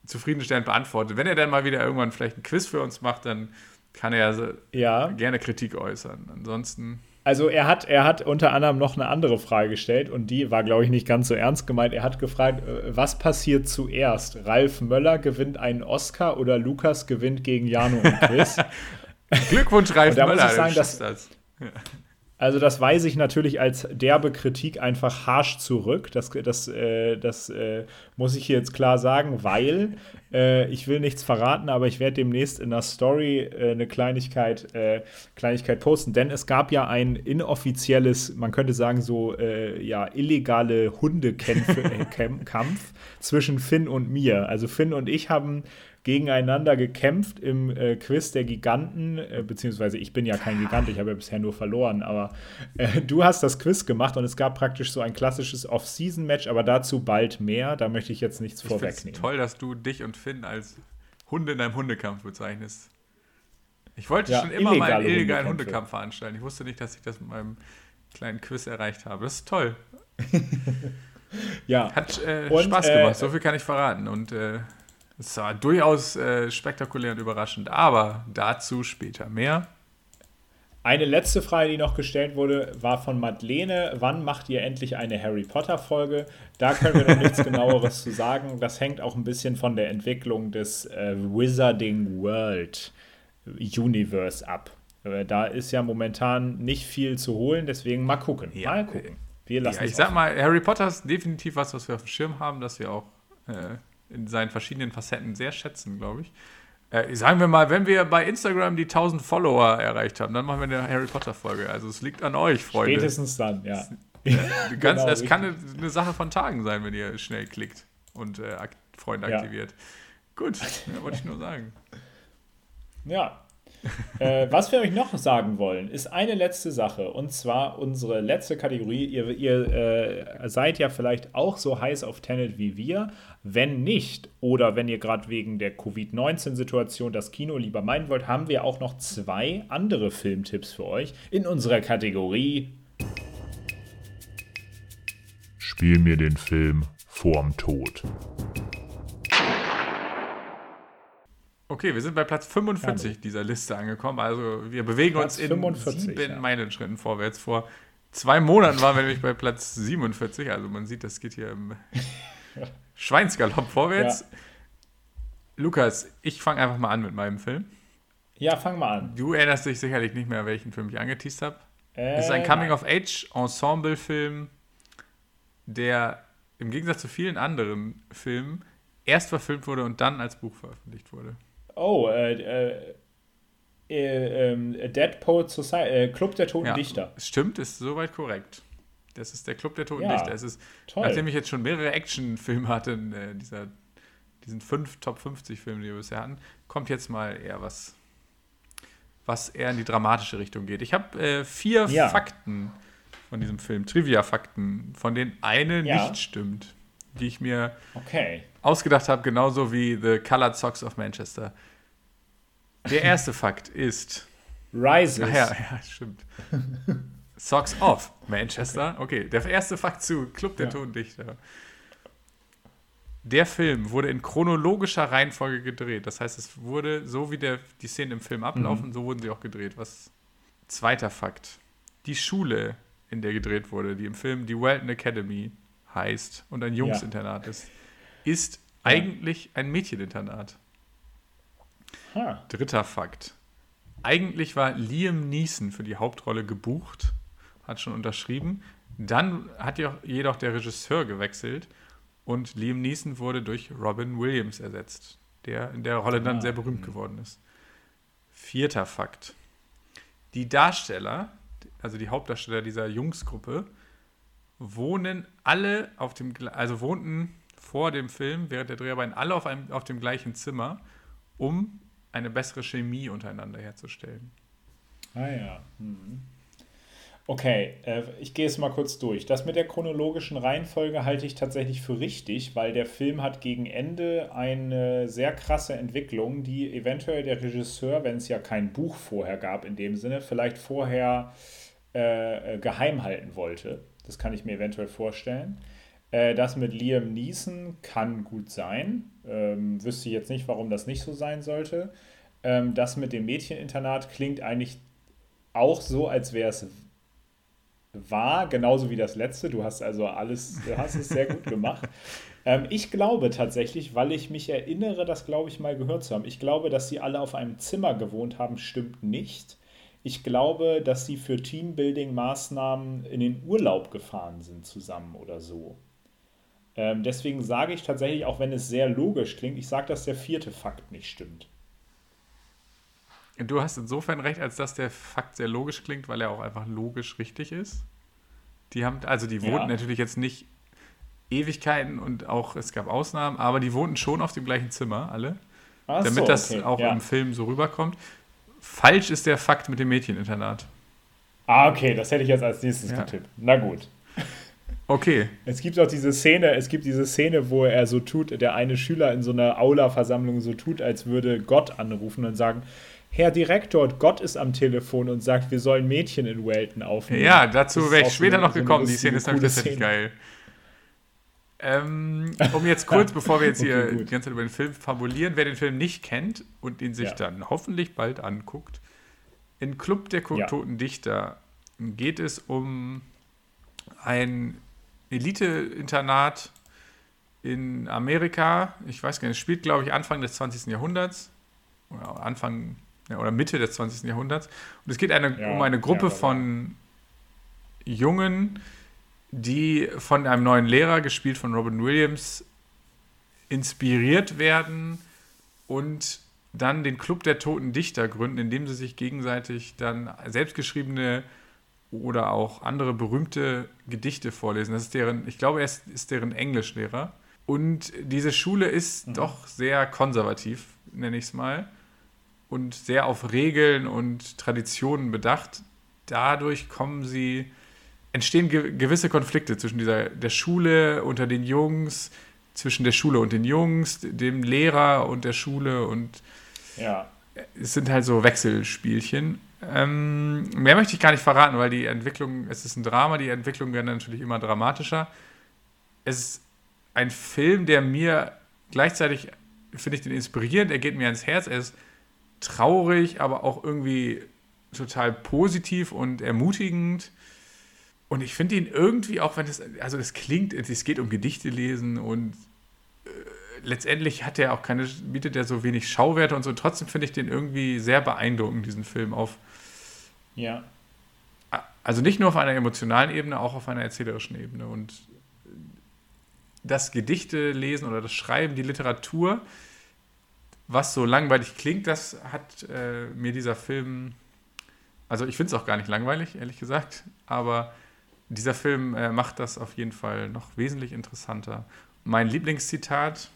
zufriedenstellend beantwortet. Wenn er dann mal wieder irgendwann vielleicht ein Quiz für uns macht, dann kann er ja. gerne Kritik äußern. Ansonsten. Also er hat, er hat unter anderem noch eine andere Frage gestellt und die war, glaube ich, nicht ganz so ernst gemeint. Er hat gefragt, äh, was passiert zuerst? Ralf Möller gewinnt einen Oscar oder Lukas gewinnt gegen Jano und Chris? <laughs> Glückwunsch, Ralf da Möller. Muss ich sagen, dass, das. Also das weise ich natürlich als derbe Kritik einfach harsch zurück. Das, das, äh, das äh, muss ich hier jetzt klar sagen, weil äh, ich will nichts verraten, aber ich werde demnächst in der Story äh, eine Kleinigkeit, äh, Kleinigkeit posten. Denn es gab ja ein inoffizielles, man könnte sagen so, äh, ja, illegale Hundekampf zwischen Finn und mir. Also Finn und ich haben gegeneinander gekämpft im äh, Quiz der Giganten, äh, beziehungsweise ich bin ja kein Gigant, ich habe ja bisher nur verloren, aber äh, du hast das Quiz gemacht und es gab praktisch so ein klassisches Off-Season-Match, aber dazu bald mehr, da möchte ich jetzt nichts ich vorwegnehmen. toll, dass du dich und Finn als Hunde in deinem Hundekampf bezeichnest. Ich wollte ja, schon immer mal einen illegalen Hundekampf veranstalten. Ich wusste nicht, dass ich das mit meinem kleinen Quiz erreicht habe. Das ist toll. <laughs> ja. Hat äh, und, Spaß gemacht, äh, so viel kann ich verraten. Und äh, Das war durchaus äh, spektakulär und überraschend, aber dazu später mehr. Eine letzte Frage, die noch gestellt wurde, war von Madeleine. Wann macht ihr endlich eine Harry Potter-Folge? Da können wir noch nichts <laughs> genaueres zu sagen. Das hängt auch ein bisschen von der Entwicklung des äh, Wizarding World Universe ab. Äh, da ist ja momentan nicht viel zu holen, deswegen mal gucken. Ja, mal gucken. Wir lassen ja, ich sag mal, Harry Potter ist definitiv was, was wir auf dem Schirm haben, das wir auch äh, in seinen verschiedenen Facetten sehr schätzen, glaube ich. Äh, sagen wir mal, wenn wir bei Instagram die 1000 Follower erreicht haben, dann machen wir eine Harry Potter Folge. Also es liegt an euch, Freunde. Spätestens dann, ja. Äh, <laughs> <laughs> ganz, genau, es kann eine, eine, Sache von Tagen sein, wenn ihr schnell klickt und äh, Freunde ja. aktiviert. Gut, <laughs> ja, wollte ich nur sagen. Ja, äh, was wir euch noch sagen wollen, ist eine letzte Sache. Und zwar unsere letzte Kategorie. Ihr, ihr äh, seid ja vielleicht auch so heiß auf Tenet wie wir. Wenn nicht, oder wenn ihr gerade wegen der Covid-19-Situation das Kino lieber meinen wollt, haben wir auch noch zwei andere Filmtipps für euch in unserer Kategorie. Spiel mir den Film vorm Tod. Okay, wir sind bei Platz 45 dieser Liste angekommen. Also wir bewegen Platz uns in 45, sieben ja. Meilenschritten vorwärts. Vor zwei Monaten waren wir nämlich bei Platz 47. Also man sieht, das geht hier im <laughs> Schweinsgalopp vorwärts. Ja. Lukas, ich fange einfach mal an mit meinem Film. Ja, fang mal an. Du erinnerst dich sicherlich nicht mehr, welchen Film ich angeteased habe. Äh, es ist ein Coming-of-Age-Ensemble-Film, der im Gegensatz zu vielen anderen Filmen erst verfilmt wurde und dann als Buch veröffentlicht wurde. Oh, äh, äh, äh, ähm, Dead Poet Society, äh, Club der Toten ja, Dichter. Stimmt, ist soweit korrekt. Das ist der Club der Toten ja, Dichter. Es ist, toll. nachdem ich jetzt schon mehrere Actionfilme hatte, in äh, dieser, diesen fünf Top 50 Filmen, die wir bisher hatten, kommt jetzt mal eher was, was eher in die dramatische Richtung geht. Ich habe äh, vier ja. Fakten von diesem Film, Trivia-Fakten, von denen eine nicht stimmt, die ich mir okay ausgedacht habe, genauso wie The Colored Socks of Manchester. Der erste Fakt ist. Rises. Ah, ja, ja, stimmt. <laughs> Socks of Manchester. Okay. okay, der erste Fakt zu Club der ja. Tondichter. Der Film wurde in chronologischer Reihenfolge gedreht. Das heißt, es wurde so, wie der, die Szenen im Film ablaufen, mhm. so wurden sie auch gedreht. Was zweiter Fakt. Die Schule, in der gedreht wurde, die im Film die Welton Academy heißt und ein Jungsinternat ja. ist, ist eigentlich ein Mädcheninternat. Ha. Dritter Fakt. Eigentlich war Liam Neeson für die Hauptrolle gebucht, hat schon unterschrieben. Dann hat jedoch der Regisseur gewechselt und Liam Neeson wurde durch Robin Williams ersetzt, der in der Rolle dann ah. sehr berühmt geworden ist. Vierter Fakt. Die Darsteller, also die Hauptdarsteller dieser Jungsgruppe, wohnen alle auf dem, also wohnten vor dem Film, während der Dreharbeiten, alle auf, einem, auf dem gleichen Zimmer, um eine bessere Chemie untereinander herzustellen. Ah ja. Mhm. Okay, äh, ich gehe es mal kurz durch. Das mit der chronologischen Reihenfolge halte ich tatsächlich für richtig, weil der Film hat gegen Ende eine sehr krasse Entwicklung, die eventuell der Regisseur, wenn es ja kein Buch vorher gab in dem Sinne, vielleicht vorher äh, äh geheim halten wollte. Das kann ich mir eventuell vorstellen. Äh, das mit Liam Neeson kann gut sein. Ähm, wüsste ich jetzt nicht, warum das nicht so sein sollte. Ähm, das mit dem Mädcheninternat klingt eigentlich auch so, als wäre es wahr, genauso wie das letzte. Du hast also alles, du hast es sehr gut gemacht. <laughs> Ähm, ich glaube tatsächlich, weil ich mich erinnere, das glaube ich mal gehört zu haben. Ich glaube, dass sie alle auf einem Zimmer gewohnt haben, stimmt nicht. Ich glaube, dass sie für Teambuilding-Maßnahmen in den Urlaub gefahren sind zusammen oder so. Ähm, deswegen sage ich tatsächlich, auch wenn es sehr logisch klingt, ich sage, dass der vierte Fakt nicht stimmt. Du hast insofern recht, als dass der Fakt sehr logisch klingt, weil er auch einfach logisch richtig ist. Die haben, also die wohnten ja. natürlich jetzt nicht Ewigkeiten und auch, es gab Ausnahmen, aber die wohnten schon auf dem gleichen Zimmer, alle. Ach damit so, das auch ja. im Film so rüberkommt. Falsch ist der Fakt mit dem Mädcheninternat. Ah, okay, das hätte ich jetzt als nächstes ja. getippt. Na gut. Okay. Es gibt auch diese Szene, es gibt diese Szene, wo er so tut, der eine Schüler in so einer Aula-Versammlung so tut, als würde Gott anrufen und sagen, Herr Direktor, Gott ist am Telefon und sagt, wir sollen Mädchen in Welton aufnehmen. Ja, dazu wäre ich später noch gekommen. Die Szene ist natürlich tatsächlich geil. Ähm, um jetzt <laughs> kurz, bevor wir jetzt hier okay, die ganze Zeit über den Film fabulieren, wer den Film nicht kennt und ihn sich ja. dann hoffentlich bald anguckt, in Club der ja. Toten Dichter geht es um ein Elite-Internat in Amerika. Ich weiß gar nicht, es spielt, glaube ich, Anfang des 20. Jahrhunderts. Oder Anfang ja, oder Mitte des 20. Jahrhunderts. Und es geht eine, ja, um eine Gruppe von Jungen, die von einem neuen Lehrer, gespielt von Robin Williams, inspiriert werden und dann den Club der Toten Dichter gründen, indem sie sich gegenseitig dann selbstgeschriebene oder auch andere berühmte Gedichte vorlesen. Das ist deren, ich glaube, er ist, ist deren Englischlehrer. Und diese Schule ist mhm. doch sehr konservativ, nenne ich es mal, und sehr auf Regeln und Traditionen bedacht. Dadurch kommen sie, entstehen ge gewisse Konflikte zwischen dieser, der Schule unter den Jungs, zwischen der Schule und den Jungs, dem Lehrer und der Schule und ja. es sind halt so Wechselspielchen. Ähm, mehr möchte ich gar nicht verraten, weil die Entwicklung, es ist ein Drama, die Entwicklung werden natürlich immer dramatischer. Es ist ein Film, der mir gleichzeitig, finde ich den inspirierend, er geht mir ans Herz, er ist traurig, aber auch irgendwie total positiv und ermutigend. Und ich finde ihn irgendwie, auch wenn es, also das klingt, es geht um Gedichte lesen und äh, letztendlich hat er auch keine, bietet er so wenig Schauwerte und so. Trotzdem finde ich den irgendwie sehr beeindruckend, diesen Film auf. Ja. Also nicht nur auf einer emotionalen Ebene, auch auf einer erzählerischen Ebene. Und das Gedichte lesen oder das Schreiben, die Literatur, was so langweilig klingt, das hat äh, mir dieser Film, also ich finde es auch gar nicht langweilig, ehrlich gesagt, aber dieser Film äh, macht das auf jeden Fall noch wesentlich interessanter. Mein Lieblingszitat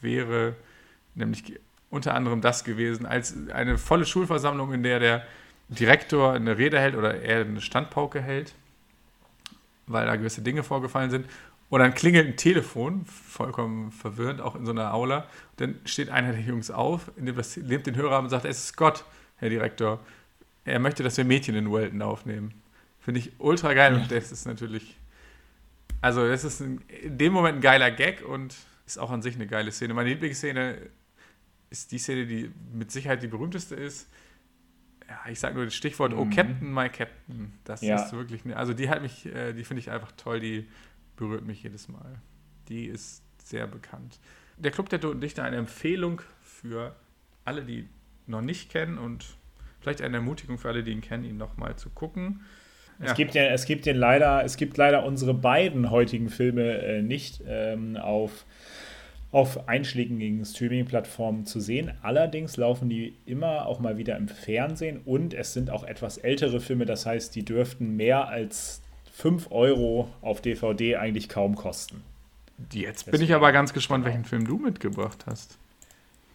wäre nämlich unter anderem das gewesen, als eine volle Schulversammlung, in der der Direktor eine Rede hält oder er eine Standpauke hält, weil da gewisse Dinge vorgefallen sind. Und dann klingelt ein Telefon, vollkommen verwirrend, auch in so einer Aula. Und dann steht einer der Jungs auf, nimmt, den Hörer und sagt, es ist Gott, Herr Direktor. Er möchte, dass wir Mädchen in Welton aufnehmen. Finde ich ultra geil und das ist natürlich, also das ist ein, in dem Moment ein geiler Gag und ist auch an sich eine geile Szene. Meine Lieblingsszene ist die Szene, die mit Sicherheit die berühmteste ist. Ja, ich sage nur das Stichwort, oh, mhm. oh Captain, my Captain. Das ja. ist wirklich, also die hat mich, äh, die finde ich einfach toll, die berührt mich jedes Mal. Die ist sehr bekannt. Der Club der Toten Dichter eine Empfehlung für alle, die noch nicht kennen und vielleicht eine Ermutigung für alle, die ihn kennen, ihn nochmal zu gucken. Ja. Es gibt ja, es gibt ja leider, es gibt leider unsere beiden heutigen Filme äh, nicht ähm, auf, auf einschlägigen Streaming-Plattformen zu sehen. Allerdings laufen die immer auch mal wieder im Fernsehen und es sind auch etwas ältere Filme, das heißt, die dürften mehr als 5 Euro auf DVD eigentlich kaum kosten. Jetzt Deswegen, bin ich aber ganz gespannt, genau. welchen Film du mitgebracht hast.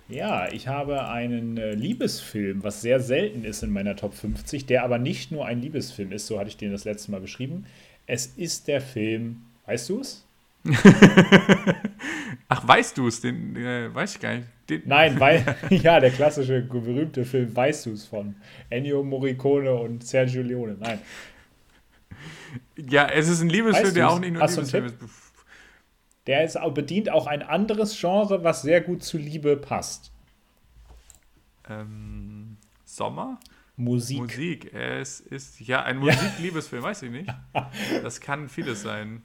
Ja, ich habe einen äh, Liebesfilm, was sehr selten ist in meiner Top 50, der aber nicht nur ein Liebesfilm ist, so hatte ich den das letzte Mal beschrieben. Es ist der Film, weißt du es? <laughs> Ach, weißt du es? Den äh, weiß ich gar nicht. Den <laughs> Nein, weil, <laughs> <laughs> ja, der klassische, berühmte Film Weißt du es von Ennio Morricone und Sergio Leone. Nein, ja, es ist ein Liebesfilm, weißt der auch nicht nur ein Liebesfilm ist. Der ist bedient auch ein anderes Genre, was sehr gut zu Liebe passt. Ähm, Sommer? Musik. Musik. Es ist ja ein Musik-Liebesfilm, weiß ich nicht. Das kann vieles sein.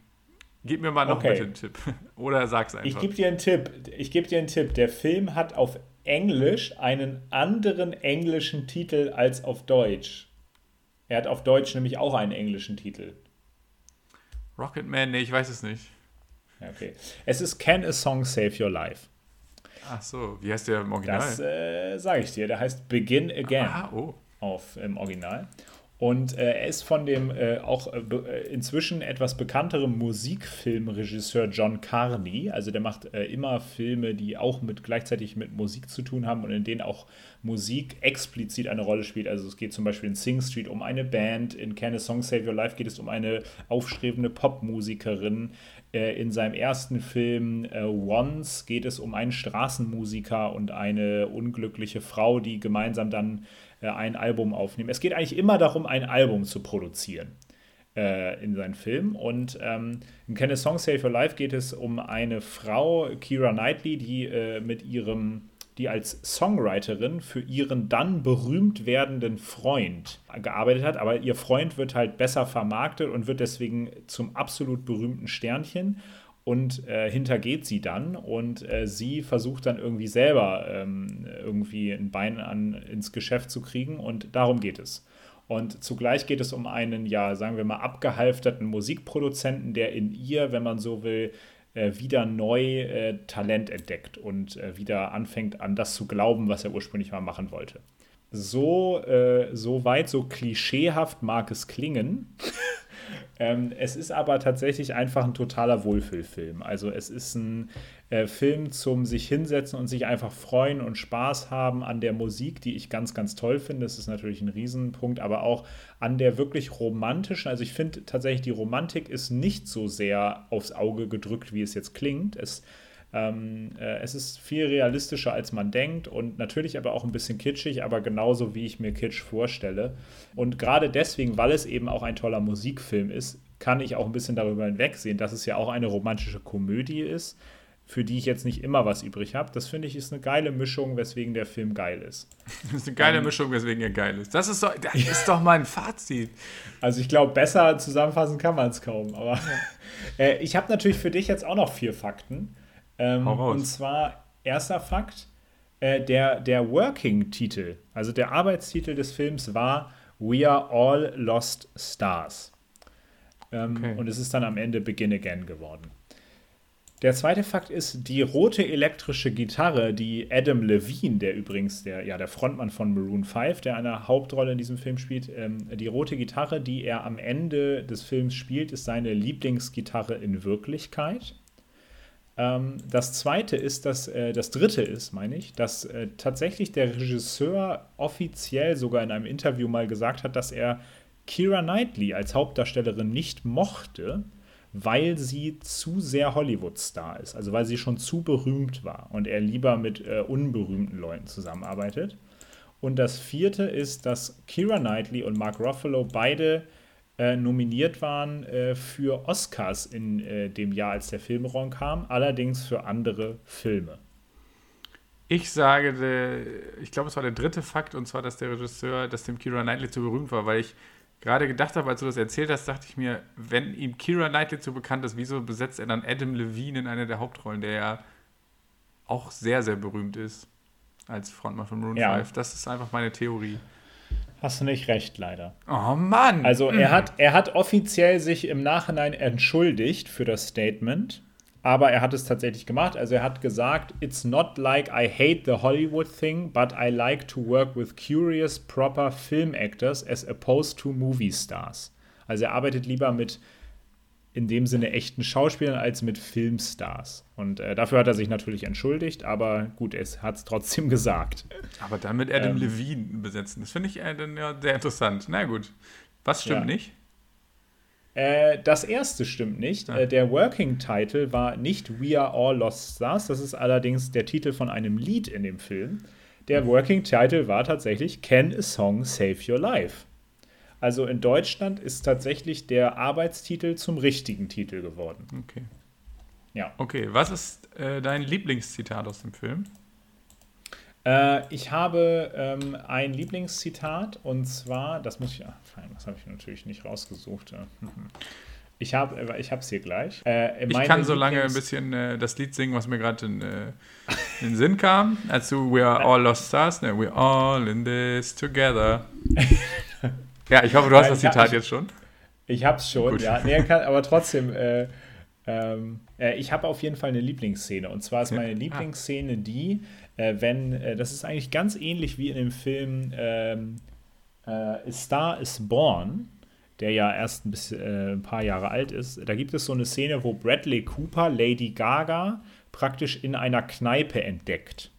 Gib mir mal noch okay. bitte einen Tipp. <laughs> Oder sag's einfach. Ich gebe dir einen Tipp. Ich gebe dir einen Tipp. Der Film hat auf Englisch einen anderen englischen Titel als auf Deutsch. Er hat auf Deutsch nämlich auch einen englischen Titel. Rocketman, nee, ich weiß es nicht. Okay. Es ist Can a Song Save Your Life? Ach so, wie heißt der im Original? Das äh, sage ich dir. Der heißt Begin Again ah, oh. auf, im Original. Und äh, er ist von dem äh, auch äh, äh, inzwischen etwas bekannteren Musikfilmregisseur John Carney. Also der macht äh, immer Filme, die auch mit gleichzeitig mit Musik zu tun haben und in denen auch Musik explizit eine Rolle spielt. Also es geht zum Beispiel in Sing Street um eine Band, in Can a Song Save Your Life geht es um eine aufstrebende Popmusikerin. Äh, in seinem ersten Film Once geht es um einen Straßenmusiker und eine unglückliche Frau, die gemeinsam dann ein Album aufnehmen. Es geht eigentlich immer darum, ein Album zu produzieren. äh, in seinen Film. Und ähm, in Can a Song Save Your Life geht es um eine Frau, Kira Knightley, die äh, mit ihrem die als Songwriterin für ihren dann berühmt werdenden Freund gearbeitet hat, aber ihr Freund wird halt besser vermarktet und wird deswegen zum absolut berühmten Sternchen und äh, hintergeht sie dann und äh, sie versucht dann irgendwie selber ähm, irgendwie ein Bein an, ins Geschäft zu kriegen und darum geht es. Und zugleich geht es um einen, ja, sagen wir mal, abgehalfterten Musikproduzenten, der in ihr, wenn man so will, äh, wieder neu äh, Talent entdeckt und äh, wieder anfängt an das zu glauben, was er ursprünglich mal machen wollte. So, so weit, so klischeehaft mag es klingen. <laughs> ähm, es ist aber tatsächlich einfach ein totaler Wohlfühlfilm. Also es ist ein äh, Film zum sich hinsetzen und sich einfach freuen und Spaß haben an der Musik, die ich ganz, ganz toll finde. Das ist natürlich ein Riesenpunkt, aber auch an der wirklich romantischen. Also ich finde tatsächlich, die Romantik ist nicht so sehr aufs Auge gedrückt, wie es jetzt klingt. Es ähm, äh, es ist viel realistischer, als man denkt und natürlich aber auch ein bisschen kitschig, aber genauso wie ich mir Kitsch vorstelle. Und gerade deswegen, weil es eben auch ein toller Musikfilm ist, kann ich auch ein bisschen darüber hinwegsehen, dass es ja auch eine romantische Komödie ist für die ich jetzt nicht immer was übrig habe. Das finde ich ist eine geile Mischung, weswegen der Film geil ist. <laughs> Das ist eine geile ähm, Mischung, weswegen er geil ist. Das ist doch, das ist doch mein Fazit. Also ich glaube, besser zusammenfassen kann man es kaum. Aber <laughs> äh, ich habe natürlich für dich jetzt auch noch vier Fakten. Ähm, und zwar erster Fakt, äh, der, der Working-Titel, also der Arbeitstitel des Films war We Are All Lost Stars. Ähm, okay. Und es ist dann am Ende Begin Again geworden. Der zweite Fakt ist, die rote elektrische Gitarre, die Adam Levine, der übrigens der, ja, der Frontmann von Maroon 5, der eine Hauptrolle in diesem Film spielt, ähm, die rote Gitarre, die er am Ende des Films spielt, ist seine Lieblingsgitarre in Wirklichkeit. Ähm, das zweite ist, dass, äh, das dritte ist, meine ich, dass äh, tatsächlich der Regisseur offiziell sogar in einem Interview mal gesagt hat, dass er Kira Knightley als Hauptdarstellerin nicht mochte weil sie zu sehr Hollywood-Star ist, also weil sie schon zu berühmt war und er lieber mit äh, unberühmten Leuten zusammenarbeitet. Und das vierte ist, dass Kira Knightley und Mark Ruffalo beide äh, nominiert waren äh, für Oscars in äh, dem Jahr, als der Film rauskam, allerdings für andere Filme. Ich sage, der, ich glaube, es war der dritte Fakt, und zwar, dass der Regisseur, dass dem Kira Knightley zu berühmt war, weil ich gerade gedacht habe, als du das erzählt hast, dachte ich mir, wenn ihm Kira Knightley so bekannt ist, wieso besetzt er dann Adam Levine in einer der Hauptrollen, der ja auch sehr, sehr berühmt ist als Frontmann von Maroon ja. 5. Das ist einfach meine Theorie. Hast du nicht recht, leider. Oh Mann! Also er, hat, er hat offiziell sich im Nachhinein entschuldigt für das Statement aber er hat es tatsächlich gemacht. Also er hat gesagt, it's not like I hate the Hollywood thing, but I like to work with curious, proper film actors as opposed to movie stars. Also er arbeitet lieber mit in dem Sinne echten Schauspielern als mit Filmstars. Und äh, dafür hat er sich natürlich entschuldigt, aber gut, er hat es trotzdem <laughs> gesagt. Aber dann mit Adam ähm, Levine besetzen, das finde ich äh, dann ja sehr interessant. Na gut, was stimmt ja. nicht? Äh, das erste stimmt nicht. Ah. Äh, der Working Title war nicht We Are All Lost Stars. Das ist allerdings der Titel von einem Lied in dem Film. Der Working Title war tatsächlich Can a Song Save Your Life? Also in Deutschland ist tatsächlich der Arbeitstitel zum richtigen Titel geworden. Okay. Ja. Okay, was ist äh, dein Lieblingszitat aus dem Film? Äh, ich habe ähm, ein Lieblingszitat und zwar, das muss ich, ach, fein, das habe ich natürlich nicht rausgesucht. Ich habe äh, ich es hier gleich. Äh, ich kann so lange ein bisschen äh, das Lied singen, was mir gerade in, äh, in, den Sinn kam, als du We Are All Lost Stars, ne? We're all in this together. <laughs> ja, ich hoffe, du hast das Zitat jetzt schon. Ich habe es schon, Gut. ja. Nee, kann, aber trotzdem, äh, ähm, ich habe auf jeden Fall eine Lieblingsszene. Und zwar ist meine ah. Lieblingsszene die, äh, wenn, äh, das ist eigentlich ganz ähnlich wie in dem Film ähm, äh, A Star is Born, der ja erst ein, bisschen, äh, ein paar Jahre alt ist. Da gibt es so eine Szene, wo Bradley Cooper Lady Gaga praktisch in einer Kneipe entdeckt.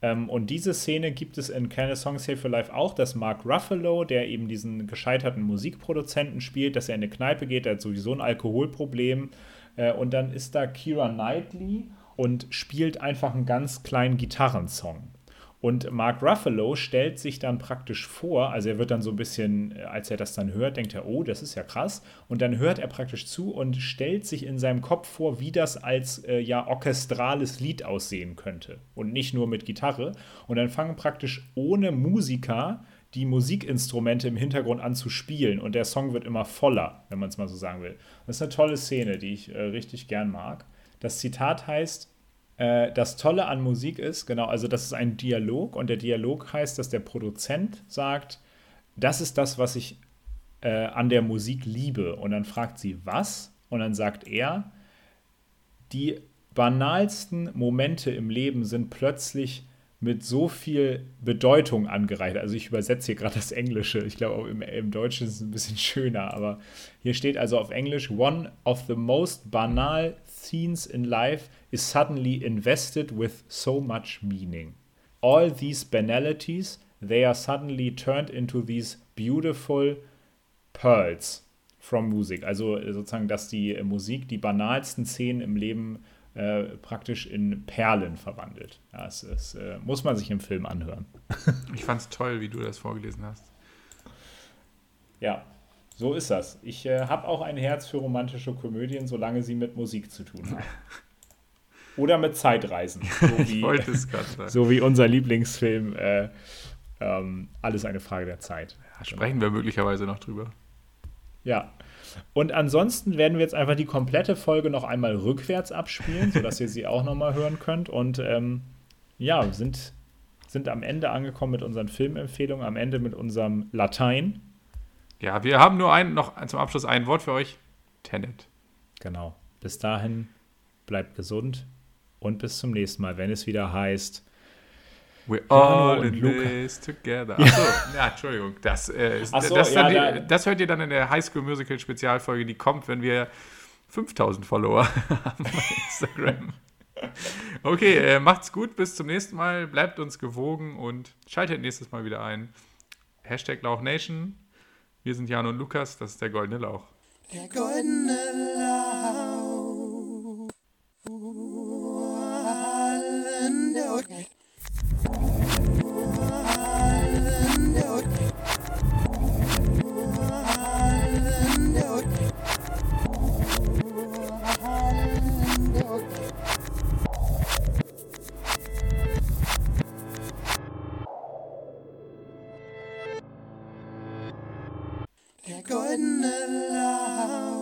Ähm, und diese Szene gibt es in Can a Song Save Your Life auch, dass Mark Ruffalo, der eben diesen gescheiterten Musikproduzenten spielt, dass er in eine Kneipe geht, der hat sowieso ein Alkoholproblem. Äh, und dann ist da Kira Knightley und spielt einfach einen ganz kleinen Gitarrensong. Und Mark Ruffalo stellt sich dann praktisch vor, also er wird dann so ein bisschen, äh, als er das dann hört, denkt er, oh, das ist ja krass. Und dann hört er praktisch zu und stellt sich in seinem Kopf vor, wie das als äh, ja orchestrales Lied aussehen könnte. Und nicht nur mit Gitarre. Und dann fangen praktisch ohne Musiker die Musikinstrumente im Hintergrund an zu spielen und der Song wird immer voller, wenn man es mal so sagen will. Das ist eine tolle Szene, die ich äh, richtig gern mag. Das Zitat heißt, äh, das Tolle an Musik ist, genau, also das ist ein Dialog und der Dialog heißt, dass der Produzent sagt, das ist das, was ich äh, an der Musik liebe. Und dann fragt sie, was? Und dann sagt er, die banalsten Momente im Leben sind plötzlich mit so viel Bedeutung angereicht. Also ich übersetze hier gerade das Englische. Ich glaube, im, im Deutschen ist es ein bisschen <laughs> schöner, aber hier steht also auf Englisch: One of the most banal scenes in life is suddenly invested with so much meaning. All these banalities, they are suddenly turned into these beautiful pearls from music. Also sozusagen, dass die Musik die banalsten Szenen im Leben äh, praktisch in Perlen verwandelt. Ja, das, das äh, muss man sich im Film anhören. ich fand es toll, wie du das vorgelesen hast. Ja, so ist das. Ich äh, habe auch ein Herz für romantische Komödien, solange sie mit Musik zu tun haben. <laughs> Oder mit Zeitreisen. <laughs> So wie, <laughs> so wie unser Lieblingsfilm äh, ähm, Alles eine Frage der Zeit. Ja, sprechen wir möglicherweise noch drüber. Ja, und ansonsten werden wir jetzt einfach die komplette Folge noch einmal rückwärts abspielen, sodass ihr sie auch nochmal hören könnt. Und ähm, ja, sind, sind am Ende angekommen mit unseren Filmempfehlungen, am Ende mit unserem Latein. Ja, wir haben nur ein, noch zum Abschluss ein Wort für euch. Tenet. Genau. Bis dahin, bleibt gesund und bis zum nächsten Mal, wenn es wieder heißt We're all in Luca. this together. Achso, ja, Entschuldigung. Das, äh, ist, so, das, ja, die, das, hört ihr dann in der High School Musical Spezialfolge, die kommt, wenn wir 5000 Follower <laughs> haben auf Instagram. Okay, äh, macht's gut, bis zum nächsten Mal. Bleibt uns gewogen und schaltet nächstes Mal wieder ein. Hashtag LauchNation. Wir sind Jan und Lukas, das ist der Goldene Lauch. Der Goldene Lauch. Der goldene Lauf.